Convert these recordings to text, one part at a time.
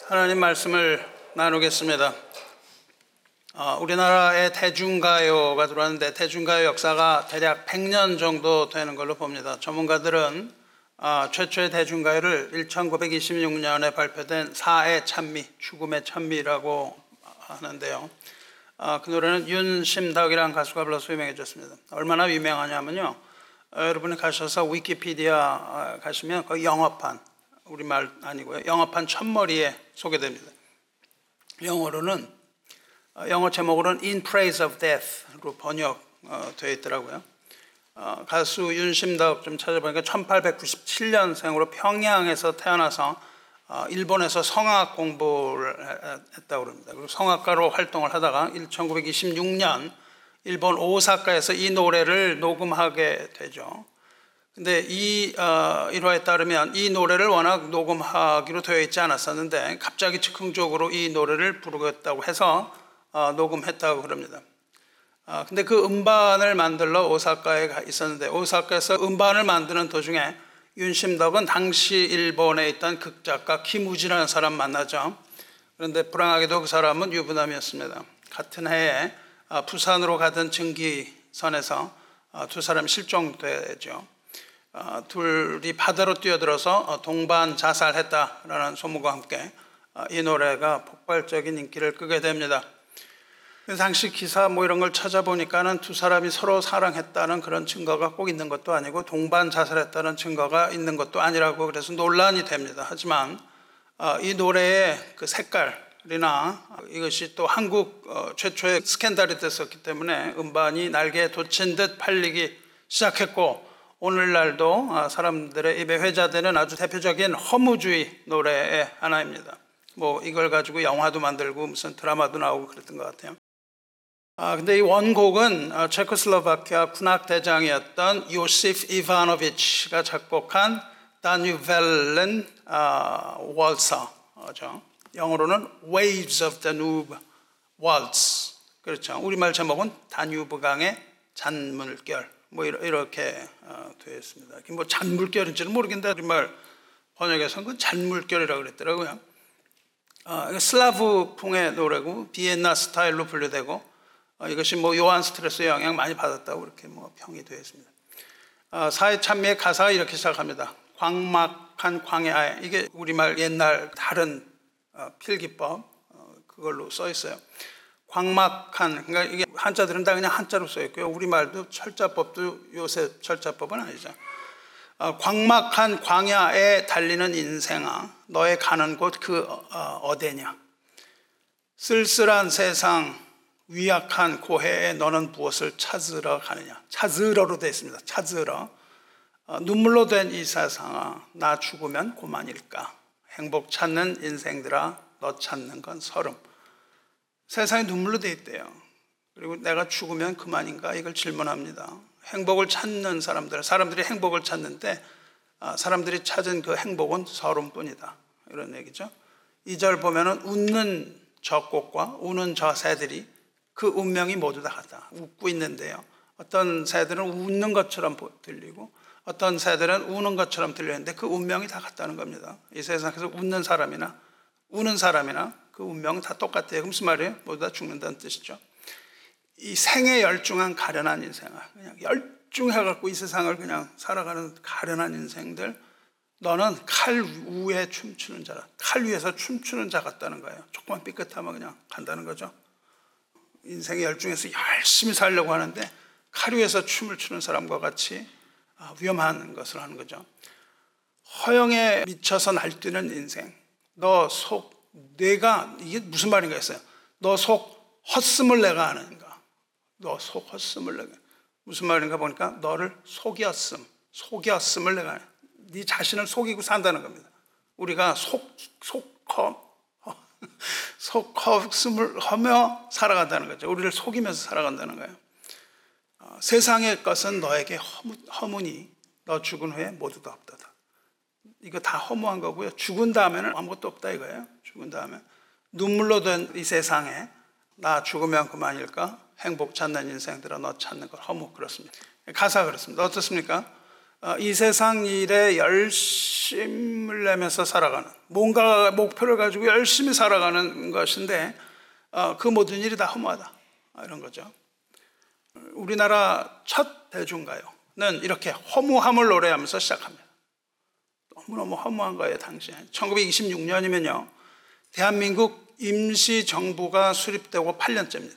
하나님 말씀을 나누겠습니다. 어, 우리나라의 대중가요가 들어왔는데 대중가요 역사가 대략 100년 정도 되는 걸로 봅니다. 전문가들은 어, 최초의 대중가요를 1926년에 발표된 사의 찬미, 죽음의 찬미라고 하는데요. 어, 그 노래는 윤심덕이라는 가수가 불러서 유명해졌습니다. 얼마나 유명하냐면요. 어, 여러분이 가셔서 위키피디아 어, 가시면 그 영어판 우리말 아니고요. 영어판 첫머리에 소개됩니다. 영어로는 어, 영어 제목으로는 In Praise of Death로 번역되어 있더라고요. 어, 가수 윤심덕 좀 찾아보니까 1897년생으로 평양에서 태어나서 어, 일본에서 성악 공부를 했다고 합니다. 그리고 성악가로 활동을 하다가 1926년 일본 오사카에서 이 노래를 녹음하게 되죠. 근데 이 어, 일화에 따르면 이 노래를 워낙 녹음하기로 되어 있지 않았었는데 갑자기 즉흥적으로 이 노래를 부르겠다고 해서 어, 녹음했다고 그럽니다. 어, 근데 그 음반을 만들러 오사카에 있었는데 오사카에서 음반을 만드는 도중에 윤심덕은 당시 일본에 있던 극작가 김우진이라는 사람 만나죠. 그런데 불행하게도 그 사람은 유부남이었습니다. 같은 해에 어, 부산으로 가던 증기선에서 어, 두 사람 실종되죠. 어, 둘이 바다로 뛰어들어서 동반 자살했다라는 소문과 함께 이 노래가 폭발적인 인기를 끄게 됩니다. 당시 기사 뭐 이런 걸 찾아보니까는 두 사람이 서로 사랑했다는 그런 증거가 꼭 있는 것도 아니고 동반 자살했다는 증거가 있는 것도 아니라고 그래서 논란이 됩니다. 하지만 이 노래의 그 색깔이나 이것이 또 한국 최초의 스캔들이 됐었기 때문에 음반이 날개에 돋친 듯 팔리기 시작했고 오늘날도 아, 사람들의 입에 회자되는 아주 대표적인 허무주의 노래의 하나입니다. 뭐 이걸 가지고 영화도 만들고 무슨 드라마도 나오고 그랬던 것 같아요. 아 근데 이 원곡은 아, 체코슬로바키아 군악 대장이었던 요시프 이바노비치가 작곡한 다뉴벨렌 아, 월서죠. 영어로는 Waves of Danube Waltz. 그렇죠. 우리말 제목은 다뉴브 강의 잔물결. 뭐 이렇게 어, 되어 있습니다. 뭐 잔물결인지는 모르겠는데 우리말 번역에서는 그 잔물결이라고 그랬더라고요. 어, 슬라브풍의 노래고 비엔나 스타일로 분류되고 어, 이것이 뭐 요한 스트레스 영향 많이 받았다고 이렇게 뭐 평이 되어 있습니다. 사회 찬미의 가사가 이렇게 시작합니다. 광막한 광야에 이게 우리말 옛날 다른 필기법 그걸로 써 있어요. 광막한 그러니까 이게 한자들은 다 그냥 한자로 써 있고요. 우리 말도 철자법도 요새 철자법은 아니죠. 어, 광막한 광야에 달리는 인생아, 너의 가는 곳그 어, 어디냐? 쓸쓸한 세상, 위약한 고해에 너는 무엇을 찾으러 가느냐? 찾으러로 되어 있습니다. 찾으러. 어, 눈물로 된 이 세상아, 나 죽으면 고만일까? 행복 찾는 인생들아, 너 찾는 건 서름. 세상이 눈물로 돼 있대요. 그리고 내가 죽으면 그만인가 이걸 질문합니다. 행복을 찾는 사람들, 사람들이 행복을 찾는데 아, 사람들이 찾은 그 행복은 서름뿐이다. 이런 얘기죠. 이 절 보면은 웃는 저 꽃과 우는 저 새들이 그 운명이 모두 다 같다. 웃고 있는데요. 어떤 새들은 웃는 것처럼 들리고 어떤 새들은 우는 것처럼 들리는데 그 운명이 다 같다는 겁니다. 이 세상에서 웃는 사람이나 우는 사람이나 그 운명은 다 똑같아요. 무슨 말이에요? 모두 다 죽는다는 뜻이죠. 이 생에 열중한 가련한 인생아, 그냥 열중해갖고 이 세상을 그냥 살아가는 가련한 인생들, 너는 칼 위에 춤추는 자라. 칼 위에서 춤추는 자 같다는 거예요. 조금만 삐끗하면 그냥 간다는 거죠. 인생에 열중해서 열심히 살려고 하는데 칼 위에서 춤을 추는 사람과 같이 아, 위험한 것을 하는 거죠. 허영에 미쳐서 날뛰는 인생. 너 속 내가 이게 무슨 말인가 했어요. 너 속 헛숨을 내가 아는가? 너 속 헛숨을 내가 무슨 말인가 보니까 너를 속였음, 속였음을 내가 네 자신을 속이고 산다는 겁니다. 우리가 속 속허 속허숨을 하며 살아간다는 거죠. 우리를 속이면서 살아간다는 거예요. 어, 세상의 것은 너에게 허무, 허무니 너 죽은 후에 모두 다 없다. 이거 다 허무한 거고요. 죽은 다음에는 아무것도 없다 이거예요. 죽은 다음에 눈물로 된 이 세상에 나 죽으면 그만일까? 행복 찾는 인생들아 너 찾는 걸 허무 그렇습니다. 가사 그렇습니다. 어떻습니까? 어, 이 세상 일에 열심을 내면서 살아가는 뭔가 목표를 가지고 열심히 살아가는 것인데 어, 그 모든 일이 다 허무하다 이런 거죠. 우리나라 첫 대중가요는 이렇게 허무함을 노래하면서 시작합니다. 너무너무 허무한 거예요, 당시에. 1926년이면요. 대한민국 임시정부가 수립되고 8년째입니다.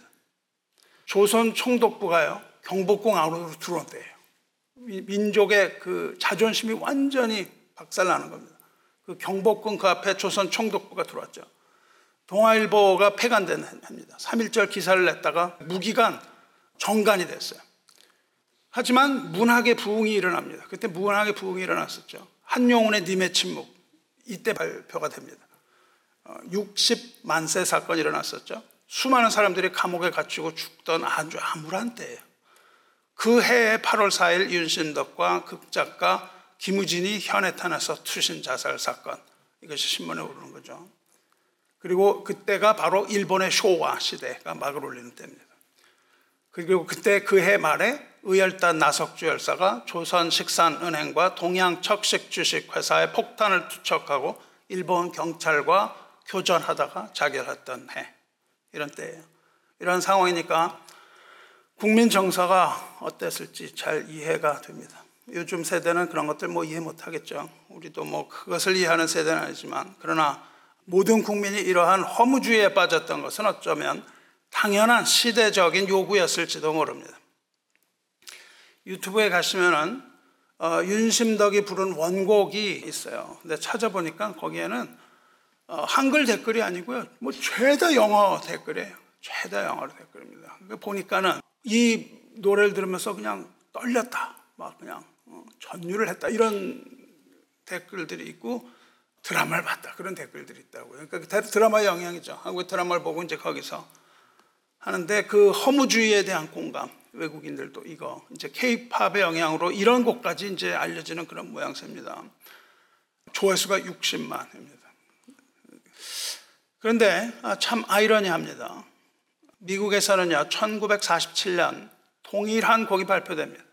조선 총독부가요, 경복궁 안으로 들어온 때예요. 민족의 그 자존심이 완전히 박살나는 겁니다. 그 경복궁 그 앞에 조선 총독부가 들어왔죠. 동아일보가 폐간된 해입니다. 3.1절 기사를 냈다가 무기간 정간이 됐어요. 하지만 문학의 부흥이 일어납니다. 그때 문학의 부흥이 일어났었죠. 한용운의 님의 침묵 이때 발표가 됩니다. 60만세 어, 사건이 일어났었죠. 수많은 사람들이 감옥에 갇히고 죽던 아주 암울한 때예요. 그 해에 8월 4일 윤신덕과 극작가 김우진이 현해탄에서 투신 자살 사건 이것이 신문에 오르는 거죠. 그리고 그때가 바로 일본의 쇼와 시대가 막을 올리는 때입니다. 그리고 그때 그 해 말에 의열단 나석주 열사가 조선식산은행과 동양척식주식회사에 폭탄을 투척하고 일본 경찰과 교전하다가 자결했던 해 이런 때예요. 이런 상황이니까 국민 정서가 어땠을지 잘 이해가 됩니다. 요즘 세대는 그런 것들 뭐 이해 못 하겠죠. 우리도 뭐 그것을 이해하는 세대는 아니지만 그러나 모든 국민이 이러한 허무주의에 빠졌던 것은 어쩌면 당연한 시대적인 요구였을지도 모릅니다. 유튜브에 가시면은 어, 윤심덕이 부른 원곡이 있어요. 근데 찾아보니까 거기에는 어, 한글 댓글이 아니고요. 뭐 죄다 영어 댓글이에요. 죄다 영어 댓글입니다. 보니까는 이 노래를 들으면서 그냥 떨렸다. 막 그냥 어, 전율을 했다. 이런 댓글들이 있고 드라마를 봤다. 그런 댓글들이 있다고요. 그러니까 드라마의 영향이죠. 한국 드라마를 보고 이제 거기서 하는데 그 허무주의에 대한 공감, 외국인들도 이거 이제 케이팝의 영향으로 이런 곡까지 이제 알려지는 그런 모양새입니다. 조회수가 60만입니다. 그런데 아, 참 아이러니합니다. 미국에서는요, 1947년 동일한 곡이 발표됩니다.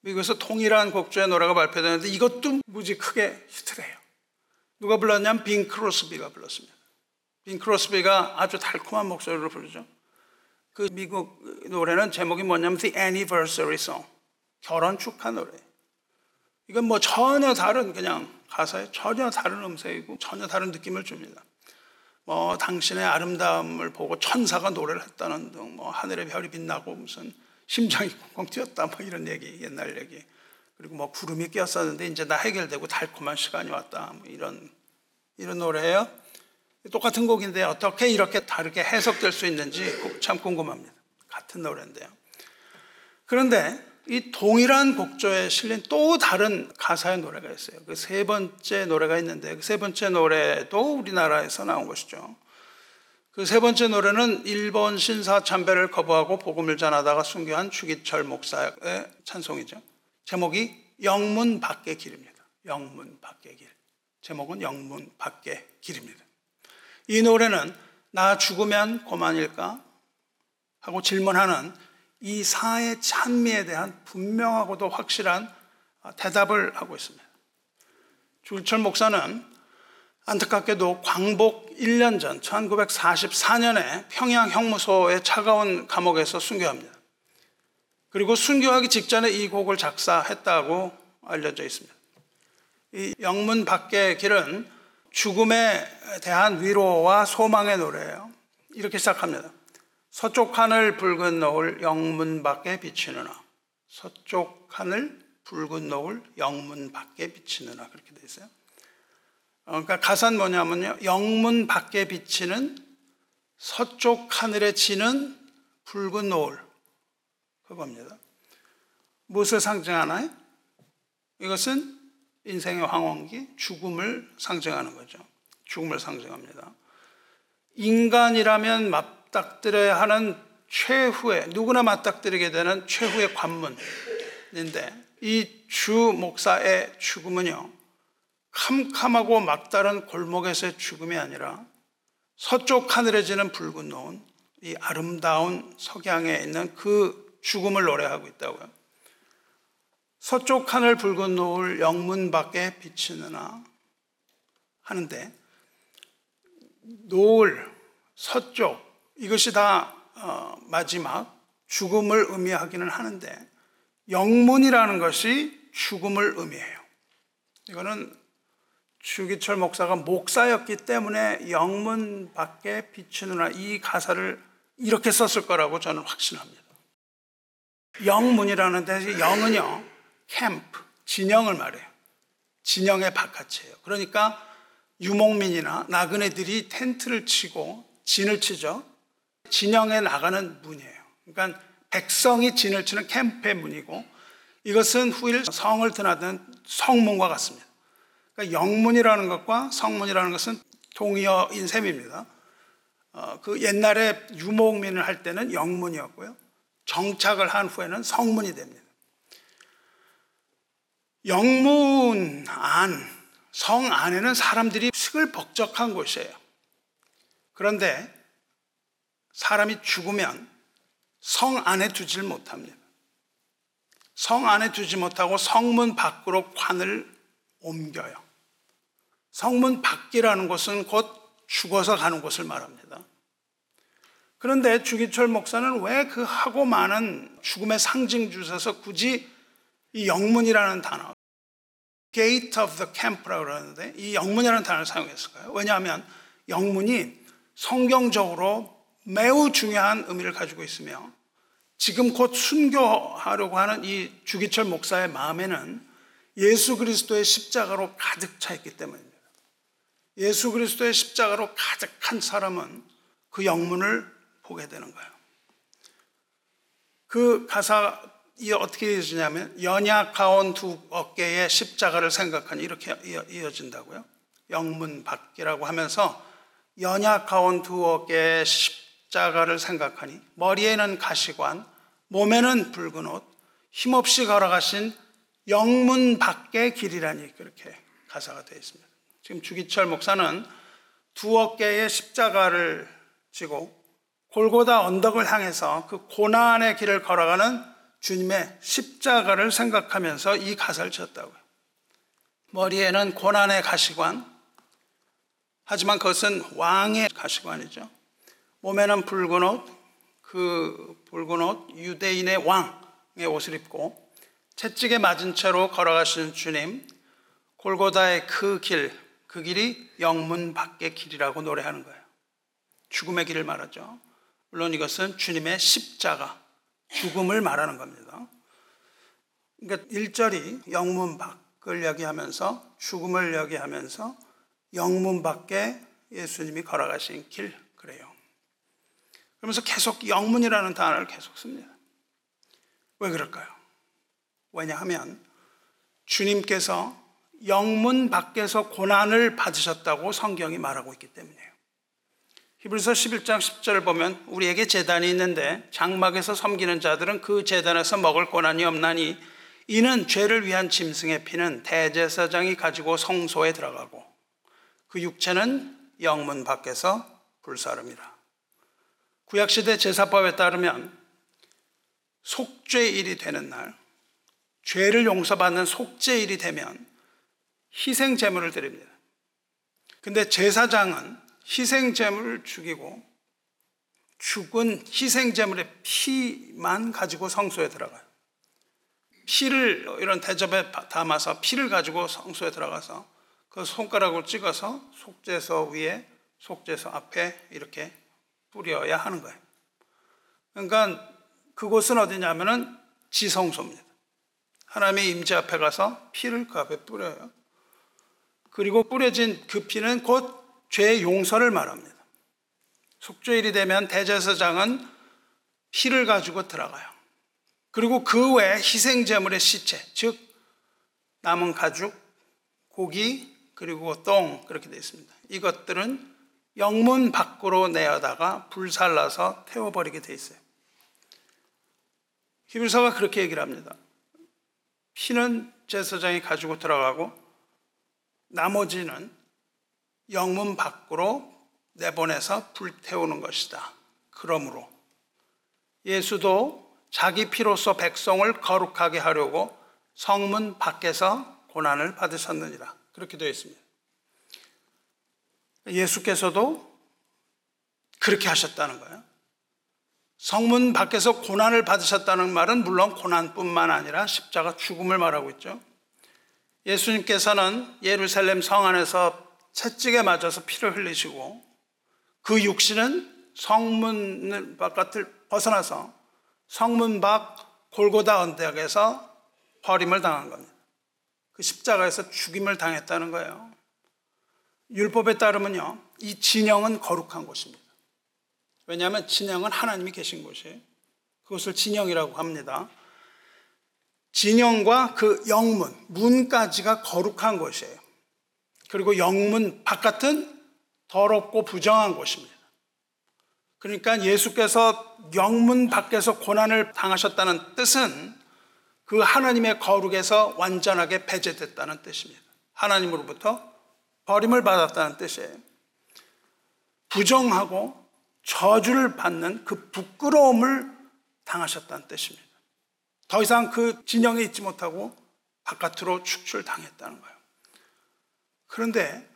미국에서 동일한 곡조의 노래가 발표되는데 이것도 무지 크게 히트를 해요. 누가 불렀냐면 빈 크로스비가 불렀습니다. 빈 크로스비가 아주 달콤한 목소리로 부르죠. 그 미국 노래는 제목이 뭐냐면 The Anniversary Song. 결혼 축하 노래. 이건 뭐 전혀 다른 그냥 가사에 전혀 다른 음색이고 전혀 다른 느낌을 줍니다. 뭐 당신의 아름다움을 보고 천사가 노래를 했다는 등, 뭐 하늘의 별이 빛나고 무슨 심장이 콩콩 뛰었다, 뭐 이런 얘기, 옛날 얘기. 그리고 뭐 구름이 끼었었는데 이제 다 해결되고 달콤한 시간이 왔다, 뭐 이런 이런 노래예요. 똑같은 곡인데 어떻게 이렇게 다르게 해석될 수 있는지 참 궁금합니다. 같은 노래인데요. 그런데 이 동일한 곡조에 실린 또 다른 가사의 노래가 있어요. 그 세 번째 노래가 있는데 그 세 번째 노래도 우리나라에서 나온 것이죠. 그 세 번째 노래는 일본 신사 참배를 거부하고 복음을 전하다가 순교한 추기철 목사의 찬송이죠. 제목이 영문 밖의 길입니다. 영문 밖의 길. 제목은 영문 밖의 길입니다. 이 노래는 나 죽으면 고만일까? 하고 질문하는 이 사의 찬미에 대한 분명하고도 확실한 대답을 하고 있습니다. 주철 목사는 안타깝게도 광복 1년 전 1944년에 평양 형무소의 차가운 감옥에서 순교합니다. 그리고 순교하기 직전에 이 곡을 작사했다고 알려져 있습니다. 이 영문 밖의 길은 죽음에 대한 위로와 소망의 노래예요. 이렇게 시작합니다. 서쪽 하늘 붉은 노을 영문 밖에 비치느나 서쪽 하늘 붉은 노을 영문 밖에 비치느나 그렇게 돼 있어요. 어, 그러니까 가사는 뭐냐면요. 영문 밖에 비치는 서쪽 하늘에 지는 붉은 노을 그겁니다. 무엇을 상징하나요? 이것은 인생의 황혼기, 죽음을 상징하는 거죠. 죽음을 상징합니다. 인간이라면 맞닥뜨려야 하는 최후의, 누구나 맞닥뜨리게 되는 최후의 관문인데, 이 주 목사의 죽음은요, 캄캄하고 막다른 골목에서의 죽음이 아니라 서쪽 하늘에 지는 붉은 노은, 이 아름다운 석양에 있는 그 죽음을 노래하고 있다고요. 서쪽 하늘 붉은 노을 영문 밖에 비치느나 하는데 노을 서쪽 이것이 다 어, 마지막 죽음을 의미하기는 하는데 영문이라는 것이 죽음을 의미해요. 이거는 주기철 목사가 목사였기 때문에 영문 밖에 비추느라 이 가사를 이렇게 썼을 거라고 저는 확신합니다. 영문이라는 데 영은요, 캠프, 진영을 말해요. 진영의 바깥이에요. 그러니까 유목민이나 나그네들이 텐트를 치고 진을 치죠. 진영에 나가는 문이에요. 그러니까 백성이 진을 치는 캠프의 문이고 이것은 후일 성을 드나든 성문과 같습니다. 그러니까 영문이라는 것과 성문이라는 것은 동의어인 셈입니다. 어, 그 옛날에 유목민을 할 때는 영문이었고요. 정착을 한 후에는 성문이 됩니다. 영문 안, 성 안에는 사람들이 시끌벅적한 곳이에요. 그런데 사람이 죽으면 성 안에 두질 못합니다. 성 안에 두지 못하고 성문 밖으로 관을 옮겨요. 성문 밖이라는 것은 곧 죽어서 가는 곳을 말합니다. 그런데 주기철 목사는 왜 그 하고 많은 죽음의 상징 주셔서 굳이 이 영문이라는 단어, gate of the camp라고 그러는데 이 영문이라는 단어를 사용했을까요? 왜냐하면 영문이 성경적으로 매우 중요한 의미를 가지고 있으며 지금 곧 순교하려고 하는 이 주기철 목사의 마음에는 예수 그리스도의 십자가로 가득 차 있기 때문입니다. 예수 그리스도의 십자가로 가득한 사람은 그 영문을 보게 되는 거예요. 그 가사 이 어떻게 이어지냐면 연약하온 두 어깨에 십자가를 생각하니 이렇게 이어진다고요. 영문 밖이라고 하면서 연약하온 두 어깨에 십자가를 생각하니 머리에는 가시관 몸에는 붉은 옷 힘없이 걸어가신 영문 밖의 길이라니 그렇게 가사가 되어 있습니다. 지금 주기철 목사는 두 어깨에 십자가를 지고 골고다 언덕을 향해서 그 고난의 길을 걸어가는 주님의 십자가를 생각하면서 이 가사를 지었다고요. 머리에는 고난의 가시관, 하지만 그것은 왕의 가시관이죠. 몸에는 붉은 옷, 그 붉은 옷, 유대인의 왕의 옷을 입고 채찍에 맞은 채로 걸어가시는 주님, 골고다의 그 길, 그 길이 영문 밖의 길이라고 노래하는 거예요. 죽음의 길을 말하죠. 물론 이것은 주님의 십자가, 죽음을 말하는 겁니다. 그러니까 1절이 영문 밖을 이야기하면서 죽음을 이야기하면서 영문 밖에 예수님이 걸어가신 길 그래요. 그러면서 계속 영문이라는 단어를 계속 씁니다. 왜 그럴까요? 왜냐하면 주님께서 영문 밖에서 고난을 받으셨다고 성경이 말하고 있기 때문이에요. 히브리서 11장 10절을 보면 우리에게 재단이 있는데 장막에서 섬기는 자들은 그 재단에서 먹을 고난이 없나니 이는 죄를 위한 짐승의 피는 대제사장이 가지고 성소에 들어가고 그 육체는 영문 밖에서 불사릅니다. 구약시대 제사법에 따르면 속죄일이 되는 날, 죄를 용서받는 속죄일이 되면 희생 제물을 드립니다. 근데 제사장은 희생 제물을 죽이고 죽은 희생 제물의 피만 가지고 성소에 들어가요. 피를 이런 대접에 담아서 피를 가지고 성소에 들어가서 그 손가락을 찍어서 속죄서 위에 속죄서 앞에 이렇게 뿌려야 하는 거예요. 그러니까 그곳은 어디냐면은 지성소입니다. 하나님의 임재 앞에 가서 피를 그 앞에 뿌려요. 그리고 뿌려진 그 피는 곧 죄의 용서를 말합니다. 속죄일이 되면 대제사장은 피를 가지고 들어가요. 그리고 그 외에 희생제물의 시체, 즉 남은 가죽, 고기, 그리고 똥 그렇게 되어 있습니다. 이것들은 영문 밖으로 내어다가 불살라서 태워버리게 돼 있어요. 히브리서가 그렇게 얘기를 합니다. 피는 제사장이 가지고 들어가고 나머지는 영문 밖으로 내보내서 불태우는 것이다. 그러므로 예수도 자기 피로서 백성을 거룩하게 하려고 성문 밖에서 고난을 받으셨느니라. 그렇게 되어 있습니다. 예수께서도 그렇게 하셨다는 거예요. 성문 밖에서 고난을 받으셨다는 말은 물론 고난뿐만 아니라 십자가 죽음을 말하고 있죠. 예수님께서는 예루살렘 성 안에서 채찍에 맞아서 피를 흘리시고 그 육신은 성문 바깥을 벗어나서 성문 밖 골고다 언덕에서 버림을 당한 겁니다. 그 십자가에서 죽임을 당했다는 거예요. 율법에 따르면요, 이 진영은 거룩한 곳입니다. 왜냐하면 진영은 하나님이 계신 곳이에요. 그것을 진영이라고 합니다. 진영과 그 영문, 문까지가 거룩한 곳이에요. 그리고 영문 바깥은 더럽고 부정한 곳입니다. 그러니까 예수께서 영문 밖에서 고난을 당하셨다는 뜻은 그 하나님의 거룩에서 완전하게 배제됐다는 뜻입니다. 하나님으로부터 버림을 받았다는 뜻이에요. 부정하고 저주를 받는 그 부끄러움을 당하셨다는 뜻입니다. 더 이상 그 진영에 있지 못하고 바깥으로 축출당했다는 거예요. 그런데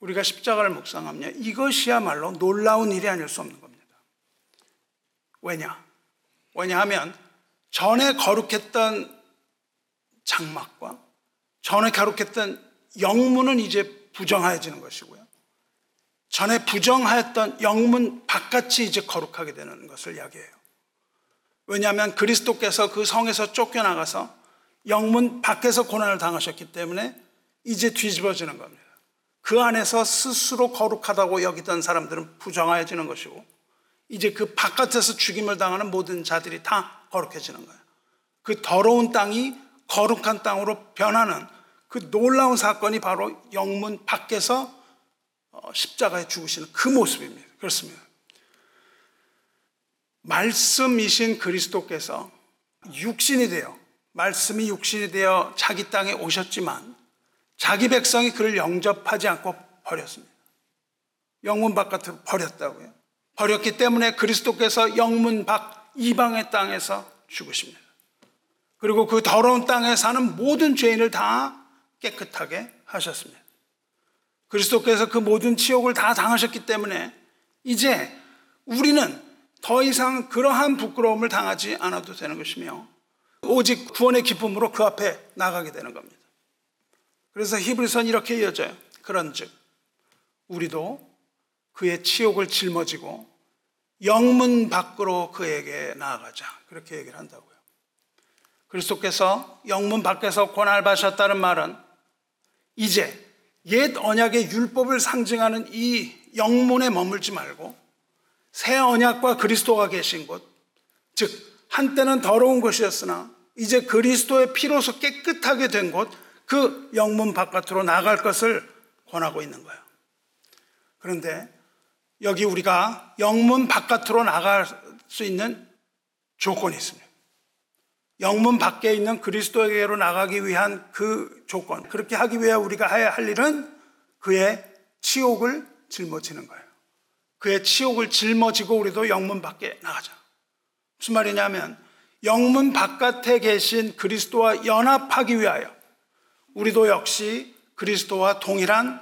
우리가 십자가를 묵상하면 이것이야말로 놀라운 일이 아닐 수 없는 겁니다. 왜냐? 왜냐하면 전에 거룩했던 장막과 전에 거룩했던 영문은 이제 부정하여지는 것이고요. 전에 부정하였던 영문 바깥이 이제 거룩하게 되는 것을 이야기해요. 왜냐하면 그리스도께서 그 성에서 쫓겨나가서 영문 밖에서 고난을 당하셨기 때문에 이제 뒤집어지는 겁니다. 그 안에서 스스로 거룩하다고 여기던 사람들은 부정하여지는 것이고 이제 그 바깥에서 죽임을 당하는 모든 자들이 다 거룩해지는 거예요. 그 더러운 땅이 거룩한 땅으로 변하는 그 놀라운 사건이 바로 영문 밖에서 어, 십자가에 죽으시는 그 모습입니다. 그렇습니다. 말씀이신 그리스도께서 육신이 되어 말씀이 육신이 되어 자기 땅에 오셨지만 자기 백성이 그를 영접하지 않고 버렸습니다. 영문 바깥으로 버렸다고요. 버렸기 때문에 그리스도께서 영문 밖 이방의 땅에서 죽으십니다. 그리고 그 더러운 땅에 사는 모든 죄인을 다 깨끗하게 하셨습니다. 그리스도께서 그 모든 치욕을 다 당하셨기 때문에 이제 우리는 더 이상 그러한 부끄러움을 당하지 않아도 되는 것이며 오직 구원의 기쁨으로 그 앞에 나가게 되는 겁니다. 그래서 히브리서는 이렇게 이어져요. 그런즉 우리도 그의 치욕을 짊어지고 영문 밖으로 그에게 나아가자. 그렇게 얘기를 한다고요. 그리스도께서 영문 밖에서 고난을 받으셨다는 말은 이제 옛 언약의 율법을 상징하는 이 영문에 머물지 말고 새 언약과 그리스도가 계신 곳, 즉 한때는 더러운 것이었으나 이제 그리스도의 피로서 깨끗하게 된 곳, 그 영문 바깥으로 나갈 것을 권하고 있는 거예요. 그런데 여기 우리가 영문 바깥으로 나갈 수 있는 조건이 있습니다. 영문 밖에 있는 그리스도에게로 나가기 위한 그 조건, 그렇게 하기 위해 우리가 해야 할 일은 그의 치욕을 짊어지는 거예요. 그의 치욕을 짊어지고 우리도 영문 밖에 나가자. 무슨 말이냐면 영문 바깥에 계신 그리스도와 연합하기 위하여 우리도 역시 그리스도와 동일한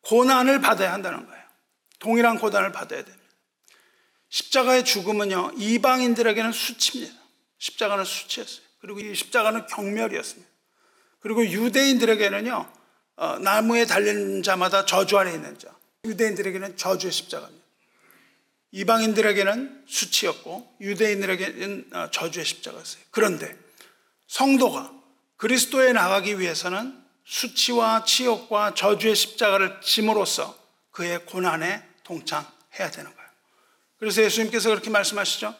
고난을 받아야 한다는 거예요. 동일한 고난을 받아야 됩니다. 십자가의 죽음은요, 이방인들에게는 수치입니다. 십자가는 수치였어요. 그리고 이 십자가는 경멸이었습니다. 그리고 유대인들에게는요, 어, 나무에 달린 자마다 저주 아래 있는 자. 유대인들에게는 저주의 십자가입니다. 이방인들에게는 수치였고 유대인들에게는 어, 저주의 십자가였어요. 그런데 성도가 그리스도에 나가기 위해서는 수치와 치욕과 저주의 십자가를 짐으로써 그의 고난에 동참해야 되는 거예요. 그래서 예수님께서 그렇게 말씀하시죠.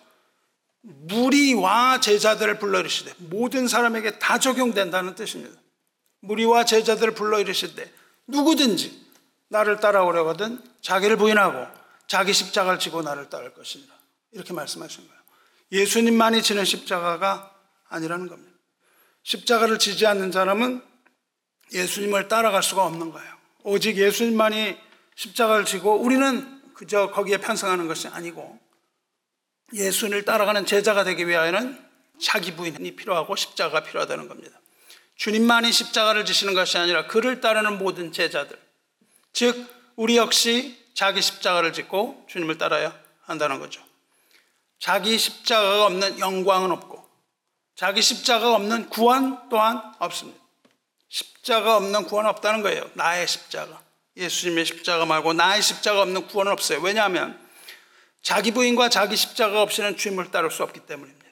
무리와 제자들을 불러 이르시되 모든 사람에게 다 적용된다는 뜻입니다. 무리와 제자들을 불러 이르시되 누구든지 나를 따라오려거든 자기를 부인하고 자기 십자가를 지고 나를 따를 것이니라. 이렇게 말씀하신 거예요. 예수님만이 지는 십자가가 아니라는 겁니다. 십자가를 지지 않는 사람은 예수님을 따라갈 수가 없는 거예요. 오직 예수님만이 십자가를 지고 우리는 그저 거기에 편성하는 것이 아니고 예수님을 따라가는 제자가 되기 위하여는 자기 부인이 필요하고 십자가가 필요하다는 겁니다. 주님만이 십자가를 지시는 것이 아니라 그를 따르는 모든 제자들, 즉 우리 역시 자기 십자가를 짓고 주님을 따라야 한다는 거죠. 자기 십자가가 없는 영광은 없고 자기 십자가가 없는 구원 또한 없습니다. 십자가 없는 구원 없다는 거예요. 나의 십자가. 예수님의 십자가 말고 나의 십자가 없는 구원은 없어요. 왜냐하면 자기 부인과 자기 십자가 없이는 주님을 따를 수 없기 때문입니다.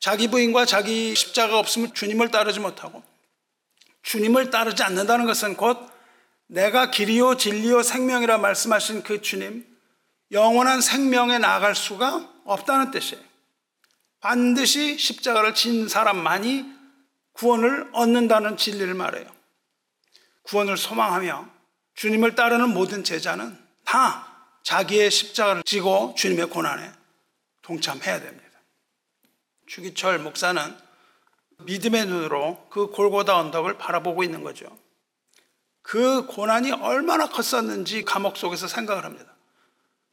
자기 부인과 자기 십자가 없으면 주님을 따르지 못하고 주님을 따르지 않는다는 것은 곧 내가 길이요 진리요 생명이라 말씀하신 그 주님 영원한 생명에 나아갈 수가 없다는 뜻이에요. 반드시 십자가를 진 사람만이 구원을 얻는다는 진리를 말해요. 구원을 소망하며 주님을 따르는 모든 제자는 다 자기의 십자가를 지고 주님의 고난에 동참해야 됩니다. 주기철 목사는 믿음의 눈으로 그 골고다 언덕을 바라보고 있는 거죠. 그 고난이 얼마나 컸었는지 감옥 속에서 생각을 합니다.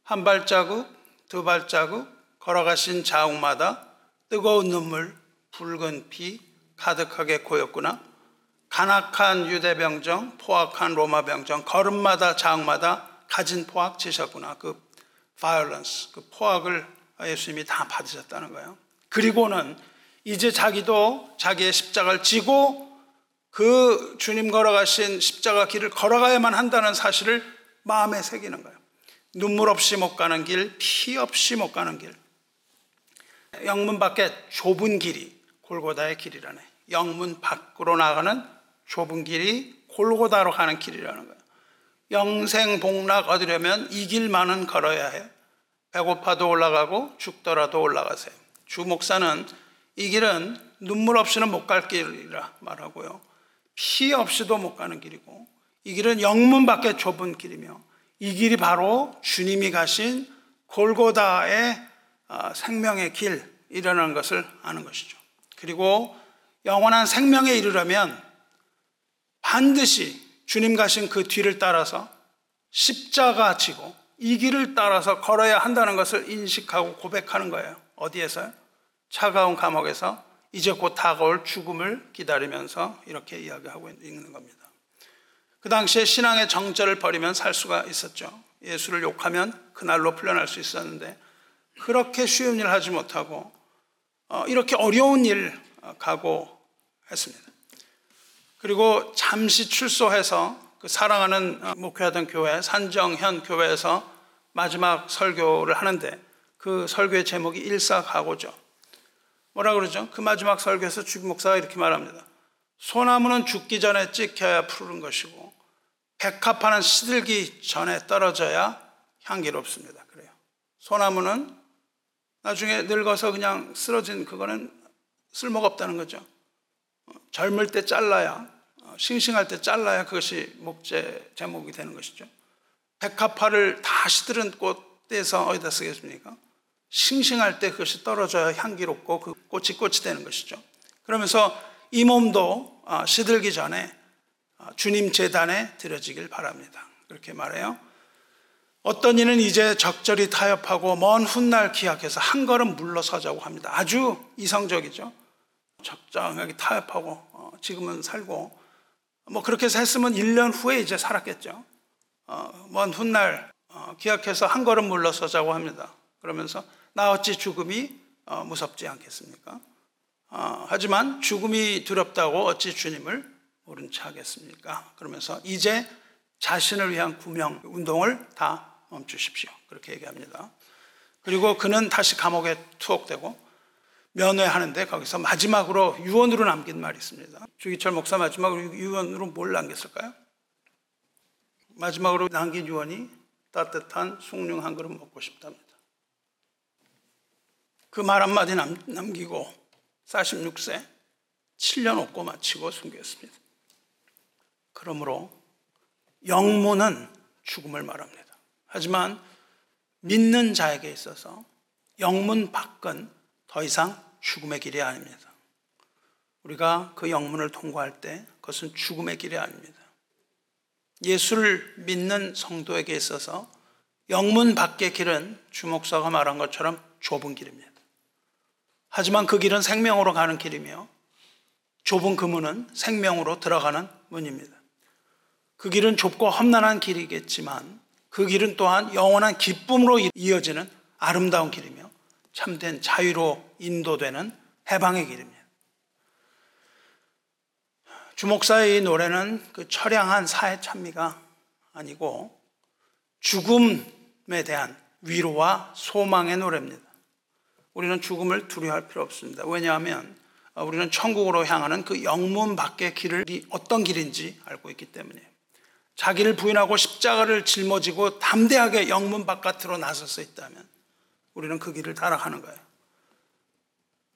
한 발자국, 두 발자국 걸어가신 자욱마다 뜨거운 눈물, 붉은 피 가득하게 고였구나. 간악한 유대 병정, 포악한 로마 병정, 걸음마다 자욱마다 가진 포악 지셨구나. 그 violence, 그 포악을 예수님이 다 받으셨다는 거예요. 그리고는 이제 자기도 자기의 십자가를 지고 그 주님 걸어가신 십자가 길을 걸어가야만 한다는 사실을 마음에 새기는 거예요. 눈물 없이 못 가는 길, 피 없이 못 가는 길. 영문 밖에 좁은 길이 골고다의 길이라네. 영문 밖으로 나가는 좁은 길이 골고다로 가는 길이라는 거예요. 영생 복락 얻으려면 이 길만은 걸어야 해요. 배고파도 올라가고 죽더라도 올라가세요. 주 목사는 이 길은 눈물 없이는 못 갈 길이라 말하고요. 피 없이도 못 가는 길이고 이 길은 영문 밖에 좁은 길이며 이 길이 바로 주님이 가신 골고다의 아, 생명의 길이라는 것을 아는 것이죠. 그리고 영원한 생명에 이르려면 반드시 주님 가신 그 뒤를 따라서 십자가 지고 이 길을 따라서 걸어야 한다는 것을 인식하고 고백하는 거예요. 어디에서요? 차가운 감옥에서 이제 곧 다가올 죽음을 기다리면서 이렇게 이야기하고 있는 겁니다. 그 당시에 신앙의 정절을 버리면 살 수가 있었죠. 예수를 욕하면 그날로 풀려날 수 있었는데 그렇게 쉬운 일 하지 못하고 어, 이렇게 어려운 일 각오했습니다. 그리고 잠시 출소해서 그 사랑하는 어, 목회하던 교회 산정현 교회에서 마지막 설교를 하는데 그 설교의 제목이 일사가고죠. 뭐라 그러죠? 그 마지막 설교에서 주기 목사가 이렇게 말합니다. 소나무는 죽기 전에 찍혀야 푸른 것이고 백합화는 시들기 전에 떨어져야 향기롭습니다. 그래요. 소나무는 나중에 늙어서 그냥 쓰러진 그거는 쓸모가 없다는 거죠. 어, 젊을 때 잘라야 어, 싱싱할 때 잘라야 그것이 목재 제목이 되는 것이죠. 백합화를 다 시들은 꽃에서 어디다 쓰겠습니까? 싱싱할 때 그것이 떨어져야 향기롭고 그 꽃이 꽃이 되는 것이죠. 그러면서 이 몸도 아, 시들기 전에 아, 주님 재단에 드려지길 바랍니다. 그렇게 말해요. 어떤 이는 이제 적절히 타협하고 먼 훗날 기약해서 한 걸음 물러서자고 합니다. 아주 이성적이죠. 적정하게 타협하고 어, 지금은 살고 뭐 그렇게 했으면 1년 후에 이제 살았겠죠. 어, 먼 훗날 어, 기약해서 한 걸음 물러서자고 합니다. 그러면서 나 어찌 죽음이 어, 무섭지 않겠습니까? 어, 하지만 죽음이 두렵다고 어찌 주님을 모른 체 하겠습니까? 그러면서 이제 자신을 위한 구명 운동을 다 멈추십시오. 그렇게 얘기합니다. 그리고 그는 다시 감옥에 투옥되고 면회하는데 거기서 마지막으로 유언으로 남긴 말이 있습니다. 주기철 목사 마지막으로 유언으로 뭘 남겼을까요? 마지막으로 남긴 유언이 따뜻한 숭늉 한 그릇 먹고 싶답니다. 그 말 한마디 남기고 46세 7년 없고 마치고 순교했습니다. 그러므로 영문은 죽음을 말합니다. 하지만 믿는 자에게 있어서 영문 밖은 더 이상 죽음의 길이 아닙니다. 우리가 그 영문을 통과할 때 그것은 죽음의 길이 아닙니다. 예수를 믿는 성도에게 있어서 영문 밖의 길은 주목사가 말한 것처럼 좁은 길입니다. 하지만 그 길은 생명으로 가는 길이며 좁은 그 문은 생명으로 들어가는 문입니다. 그 길은 좁고 험난한 길이겠지만 그 길은 또한 영원한 기쁨으로 이어지는 아름다운 길이며 참된 자유로 인도되는 해방의 길입니다. 주목사의 이 노래는 그 처량한 사회 찬미가 아니고 죽음에 대한 위로와 소망의 노래입니다. 우리는 죽음을 두려워할 필요 없습니다. 왜냐하면 우리는 천국으로 향하는 그 영문 밖의 길이 어떤 길인지 알고 있기 때문이에요. 자기를 부인하고 십자가를 짊어지고 담대하게 영문 바깥으로 나서서 있다면 우리는 그 길을 따라가는 거예요.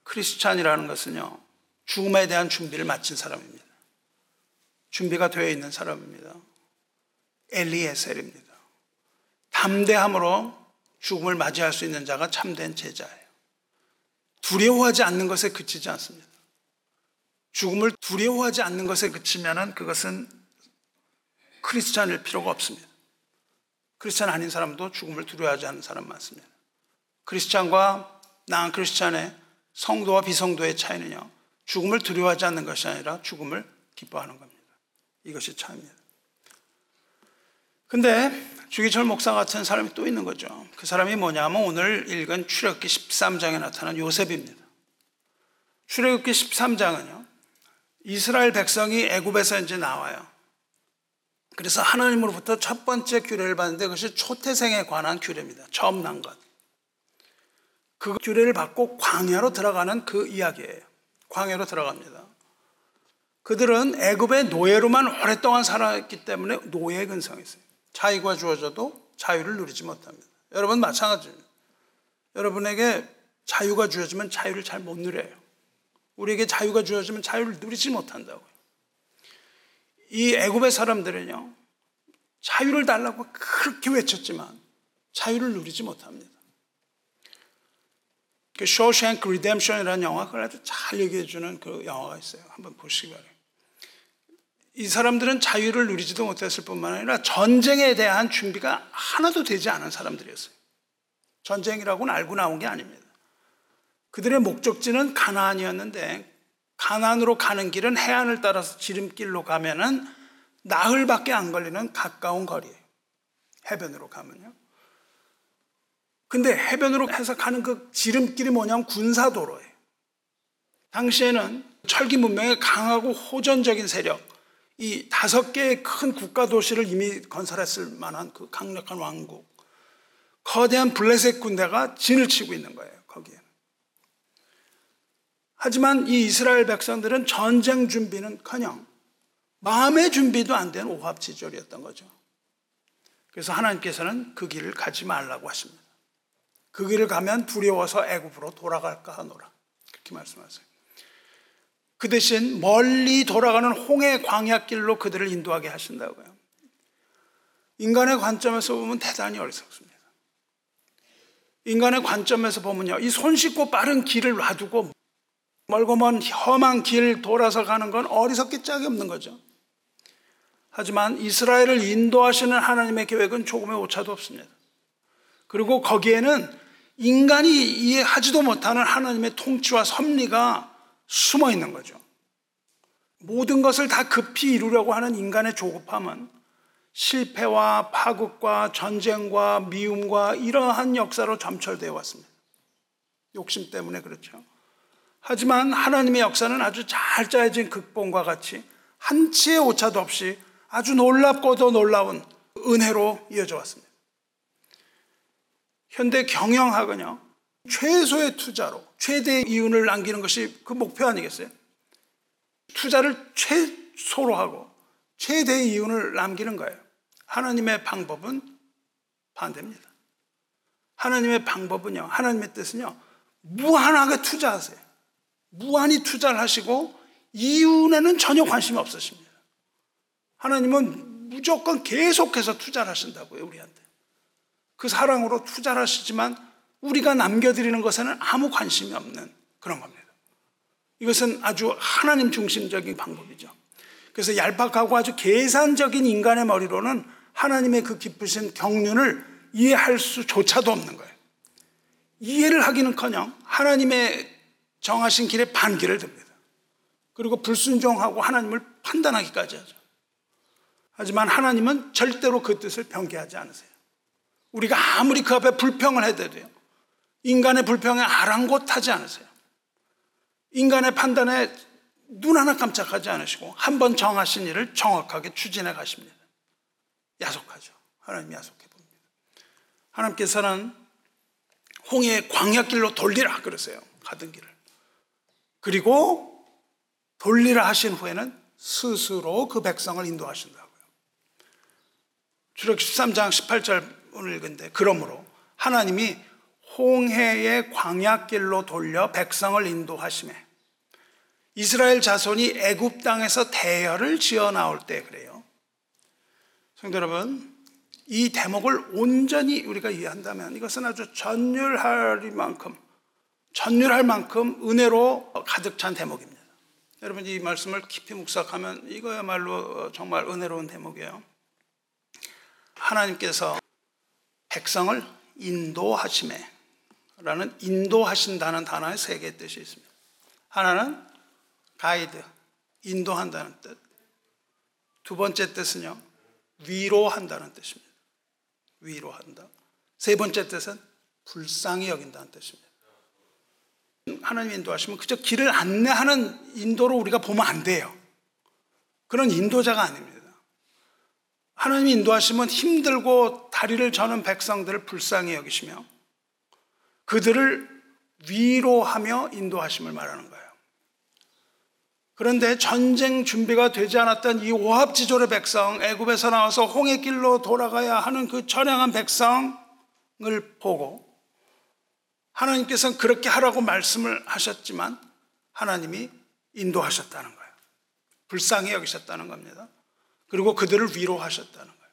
크리스찬이라는 것은요, 죽음에 대한 준비를 마친 사람입니다. 준비가 되어 있는 사람입니다. 엘리에셀입니다. 담대함으로 죽음을 맞이할 수 있는 자가 참된 제자예요. 두려워하지 않는 것에 그치지 않습니다. 죽음을 두려워하지 않는 것에 그치면 그것은 크리스찬일 필요가 없습니다. 크리스찬 아닌 사람도 죽음을 두려워하지 않는 사람 많습니다. 크리스찬과 나은 크리스찬의 성도와 비성도의 차이는요, 죽음을 두려워하지 않는 것이 아니라 죽음을 기뻐하는 겁니다. 이것이 차이입니다. 근데 주기철 목사 같은 사람이 또 있는 거죠. 그 사람이 뭐냐면 오늘 읽은 출애굽기 13장에 나타난 요셉입니다. 출애굽기 13장은요. 이스라엘 백성이 애굽에서 이제 나와요. 그래서 하나님으로부터 첫 번째 규례를 받는데 그것이 초태생에 관한 규례입니다. 처음 난 것. 그 규례를 받고 광야로 들어가는 그 이야기예요. 광야로 들어갑니다. 그들은 애굽의 노예로만 오랫동안 살았기 때문에 노예 근성이 있어요. 자유가 주어져도 자유를 누리지 못합니다. 여러분 마찬가지입니다. 여러분에게 자유가 주어지면 자유를 잘 못 누려요. 우리에게 자유가 주어지면 자유를 누리지 못한다고요. 이 애굽의 사람들은요, 자유를 달라고 그렇게 외쳤지만 자유를 누리지 못합니다. 그 쇼생크 리뎀션이라는 영화 그걸 아주 잘 얘기해 주는 그 영화가 있어요. 한번 보시기 바래요. 이 사람들은 자유를 누리지도 못했을 뿐만 아니라 전쟁에 대한 준비가 하나도 되지 않은 사람들이었어요. 전쟁이라고는 알고 나온 게 아닙니다. 그들의 목적지는 가나안이었는데 가난으로 가는 길은 해안을 따라서 지름길로 가면은 나흘밖에 안 걸리는 가까운 거리예요. 해변으로 가면요. 근데 해변으로 해서 가는 그 지름길이 뭐냐면 군사도로예요. 당시에는 철기 문명의 강하고 호전적인 세력, 이 다섯 개의 큰 국가 도시를 이미 건설했을 만한 그 강력한 왕국, 거대한 블레셋 군대가 진을 치고 있는 거예요, 거기에. 하지만 이 이스라엘 백성들은 전쟁 준비는 커녕 마음의 준비도 안 된 오합지졸이었던 거죠. 그래서 하나님께서는 그 길을 가지 말라고 하십니다. 그 길을 가면 두려워서 애굽으로 돌아갈까 하노라. 그렇게 말씀하세요. 그 대신 멀리 돌아가는 홍해 광야길로 그들을 인도하게 하신다고요. 인간의 관점에서 보면 대단히 어리석습니다. 인간의 관점에서 보면요. 이 손쉽고 빠른 길을 놔두고 멀고 먼 험한 길 돌아서 가는 건 어리석기 짝이 없는 거죠. 하지만 이스라엘을 인도하시는 하나님의 계획은 조금의 오차도 없습니다. 그리고 거기에는 인간이 이해하지도 못하는 하나님의 통치와 섭리가 숨어 있는 거죠. 모든 것을 다 급히 이루려고 하는 인간의 조급함은 실패와 파국과 전쟁과 미움과 이러한 역사로 점철되어 왔습니다. 욕심 때문에 그렇죠. 하지만 하나님의 역사는 아주 잘 짜여진 극본과 같이 한치의 오차도 없이 아주 놀랍고도 놀라운 은혜로 이어져 왔습니다. 현대 경영학은요, 최소의 투자로 최대의 이윤을 남기는 것이 그 목표 아니겠어요? 투자를 최소로 하고 최대의 이윤을 남기는 거예요. 하나님의 방법은 반대입니다. 하나님의 방법은요, 하나님의 뜻은요, 무한하게 투자하세요. 무한히 투자를 하시고 이윤에는 전혀 관심이 없으십니다. 하나님은 무조건 계속해서 투자를 하신다고요, 우리한테. 그 사랑으로 투자를 하시지만 우리가 남겨드리는 것에는 아무 관심이 없는 그런 겁니다. 이것은 아주 하나님 중심적인 방법이죠. 그래서 얄팍하고 아주 계산적인 인간의 머리로는 하나님의 그 깊으신 경륜을 이해할 수조차도 없는 거예요. 이해를 하기는 커녕 하나님의 정하신 길에 반기를 듭니다. 그리고 불순종하고 하나님을 판단하기까지 하죠. 하지만 하나님은 절대로 그 뜻을 변개하지 않으세요. 우리가 아무리 그 앞에 불평을 해도요. 인간의 불평에 아랑곳하지 않으세요. 인간의 판단에 눈 하나 깜짝하지 않으시고 한 번 정하신 일을 정확하게 추진해 가십니다. 야속하죠. 하나님 야속해 봅니다. 하나님께서는 홍해의 광야길로 돌리라 그러세요. 가던 길을. 그리고 돌리라 하신 후에는 스스로 그 백성을 인도하신다고요. 주력 13장 18절 오늘 읽은데 그러므로 하나님이 홍해의 광야길로 돌려 백성을 인도하심에 이스라엘 자손이 애굽 땅에서 대열을 지어 나올 때 그래요. 성도 여러분, 이 대목을 온전히 우리가 이해한다면 이것은 아주 전율할 만큼 전율할 만큼 은혜로 가득 찬 대목입니다. 여러분 이 말씀을 깊이 묵상하면 이거야말로 정말 은혜로운 대목이에요. 하나님께서 백성을 인도하심에 라는 인도하신다는 단어의 세 개의 뜻이 있습니다. 하나는 가이드, 인도한다는 뜻. 두 번째 뜻은요, 위로한다는 뜻입니다. 위로한다. 세 번째 뜻은 불쌍히 여긴다는 뜻입니다. 하나님 인도하시면 그저 길을 안내하는 인도로 우리가 보면 안 돼요. 그런 인도자가 아닙니다. 하나님이 인도하시면 힘들고 다리를 저는 백성들을 불쌍히 여기시며 그들을 위로하며 인도하심을 말하는 거예요. 그런데 전쟁 준비가 되지 않았던 이 오합지졸의 백성, 애굽에서 나와서 홍해길로 돌아가야 하는 그 전향한 백성을 보고 하나님께서는 그렇게 하라고 말씀을 하셨지만 하나님이 인도하셨다는 거예요. 불쌍히 여기셨다는 겁니다. 그리고 그들을 위로하셨다는 거예요.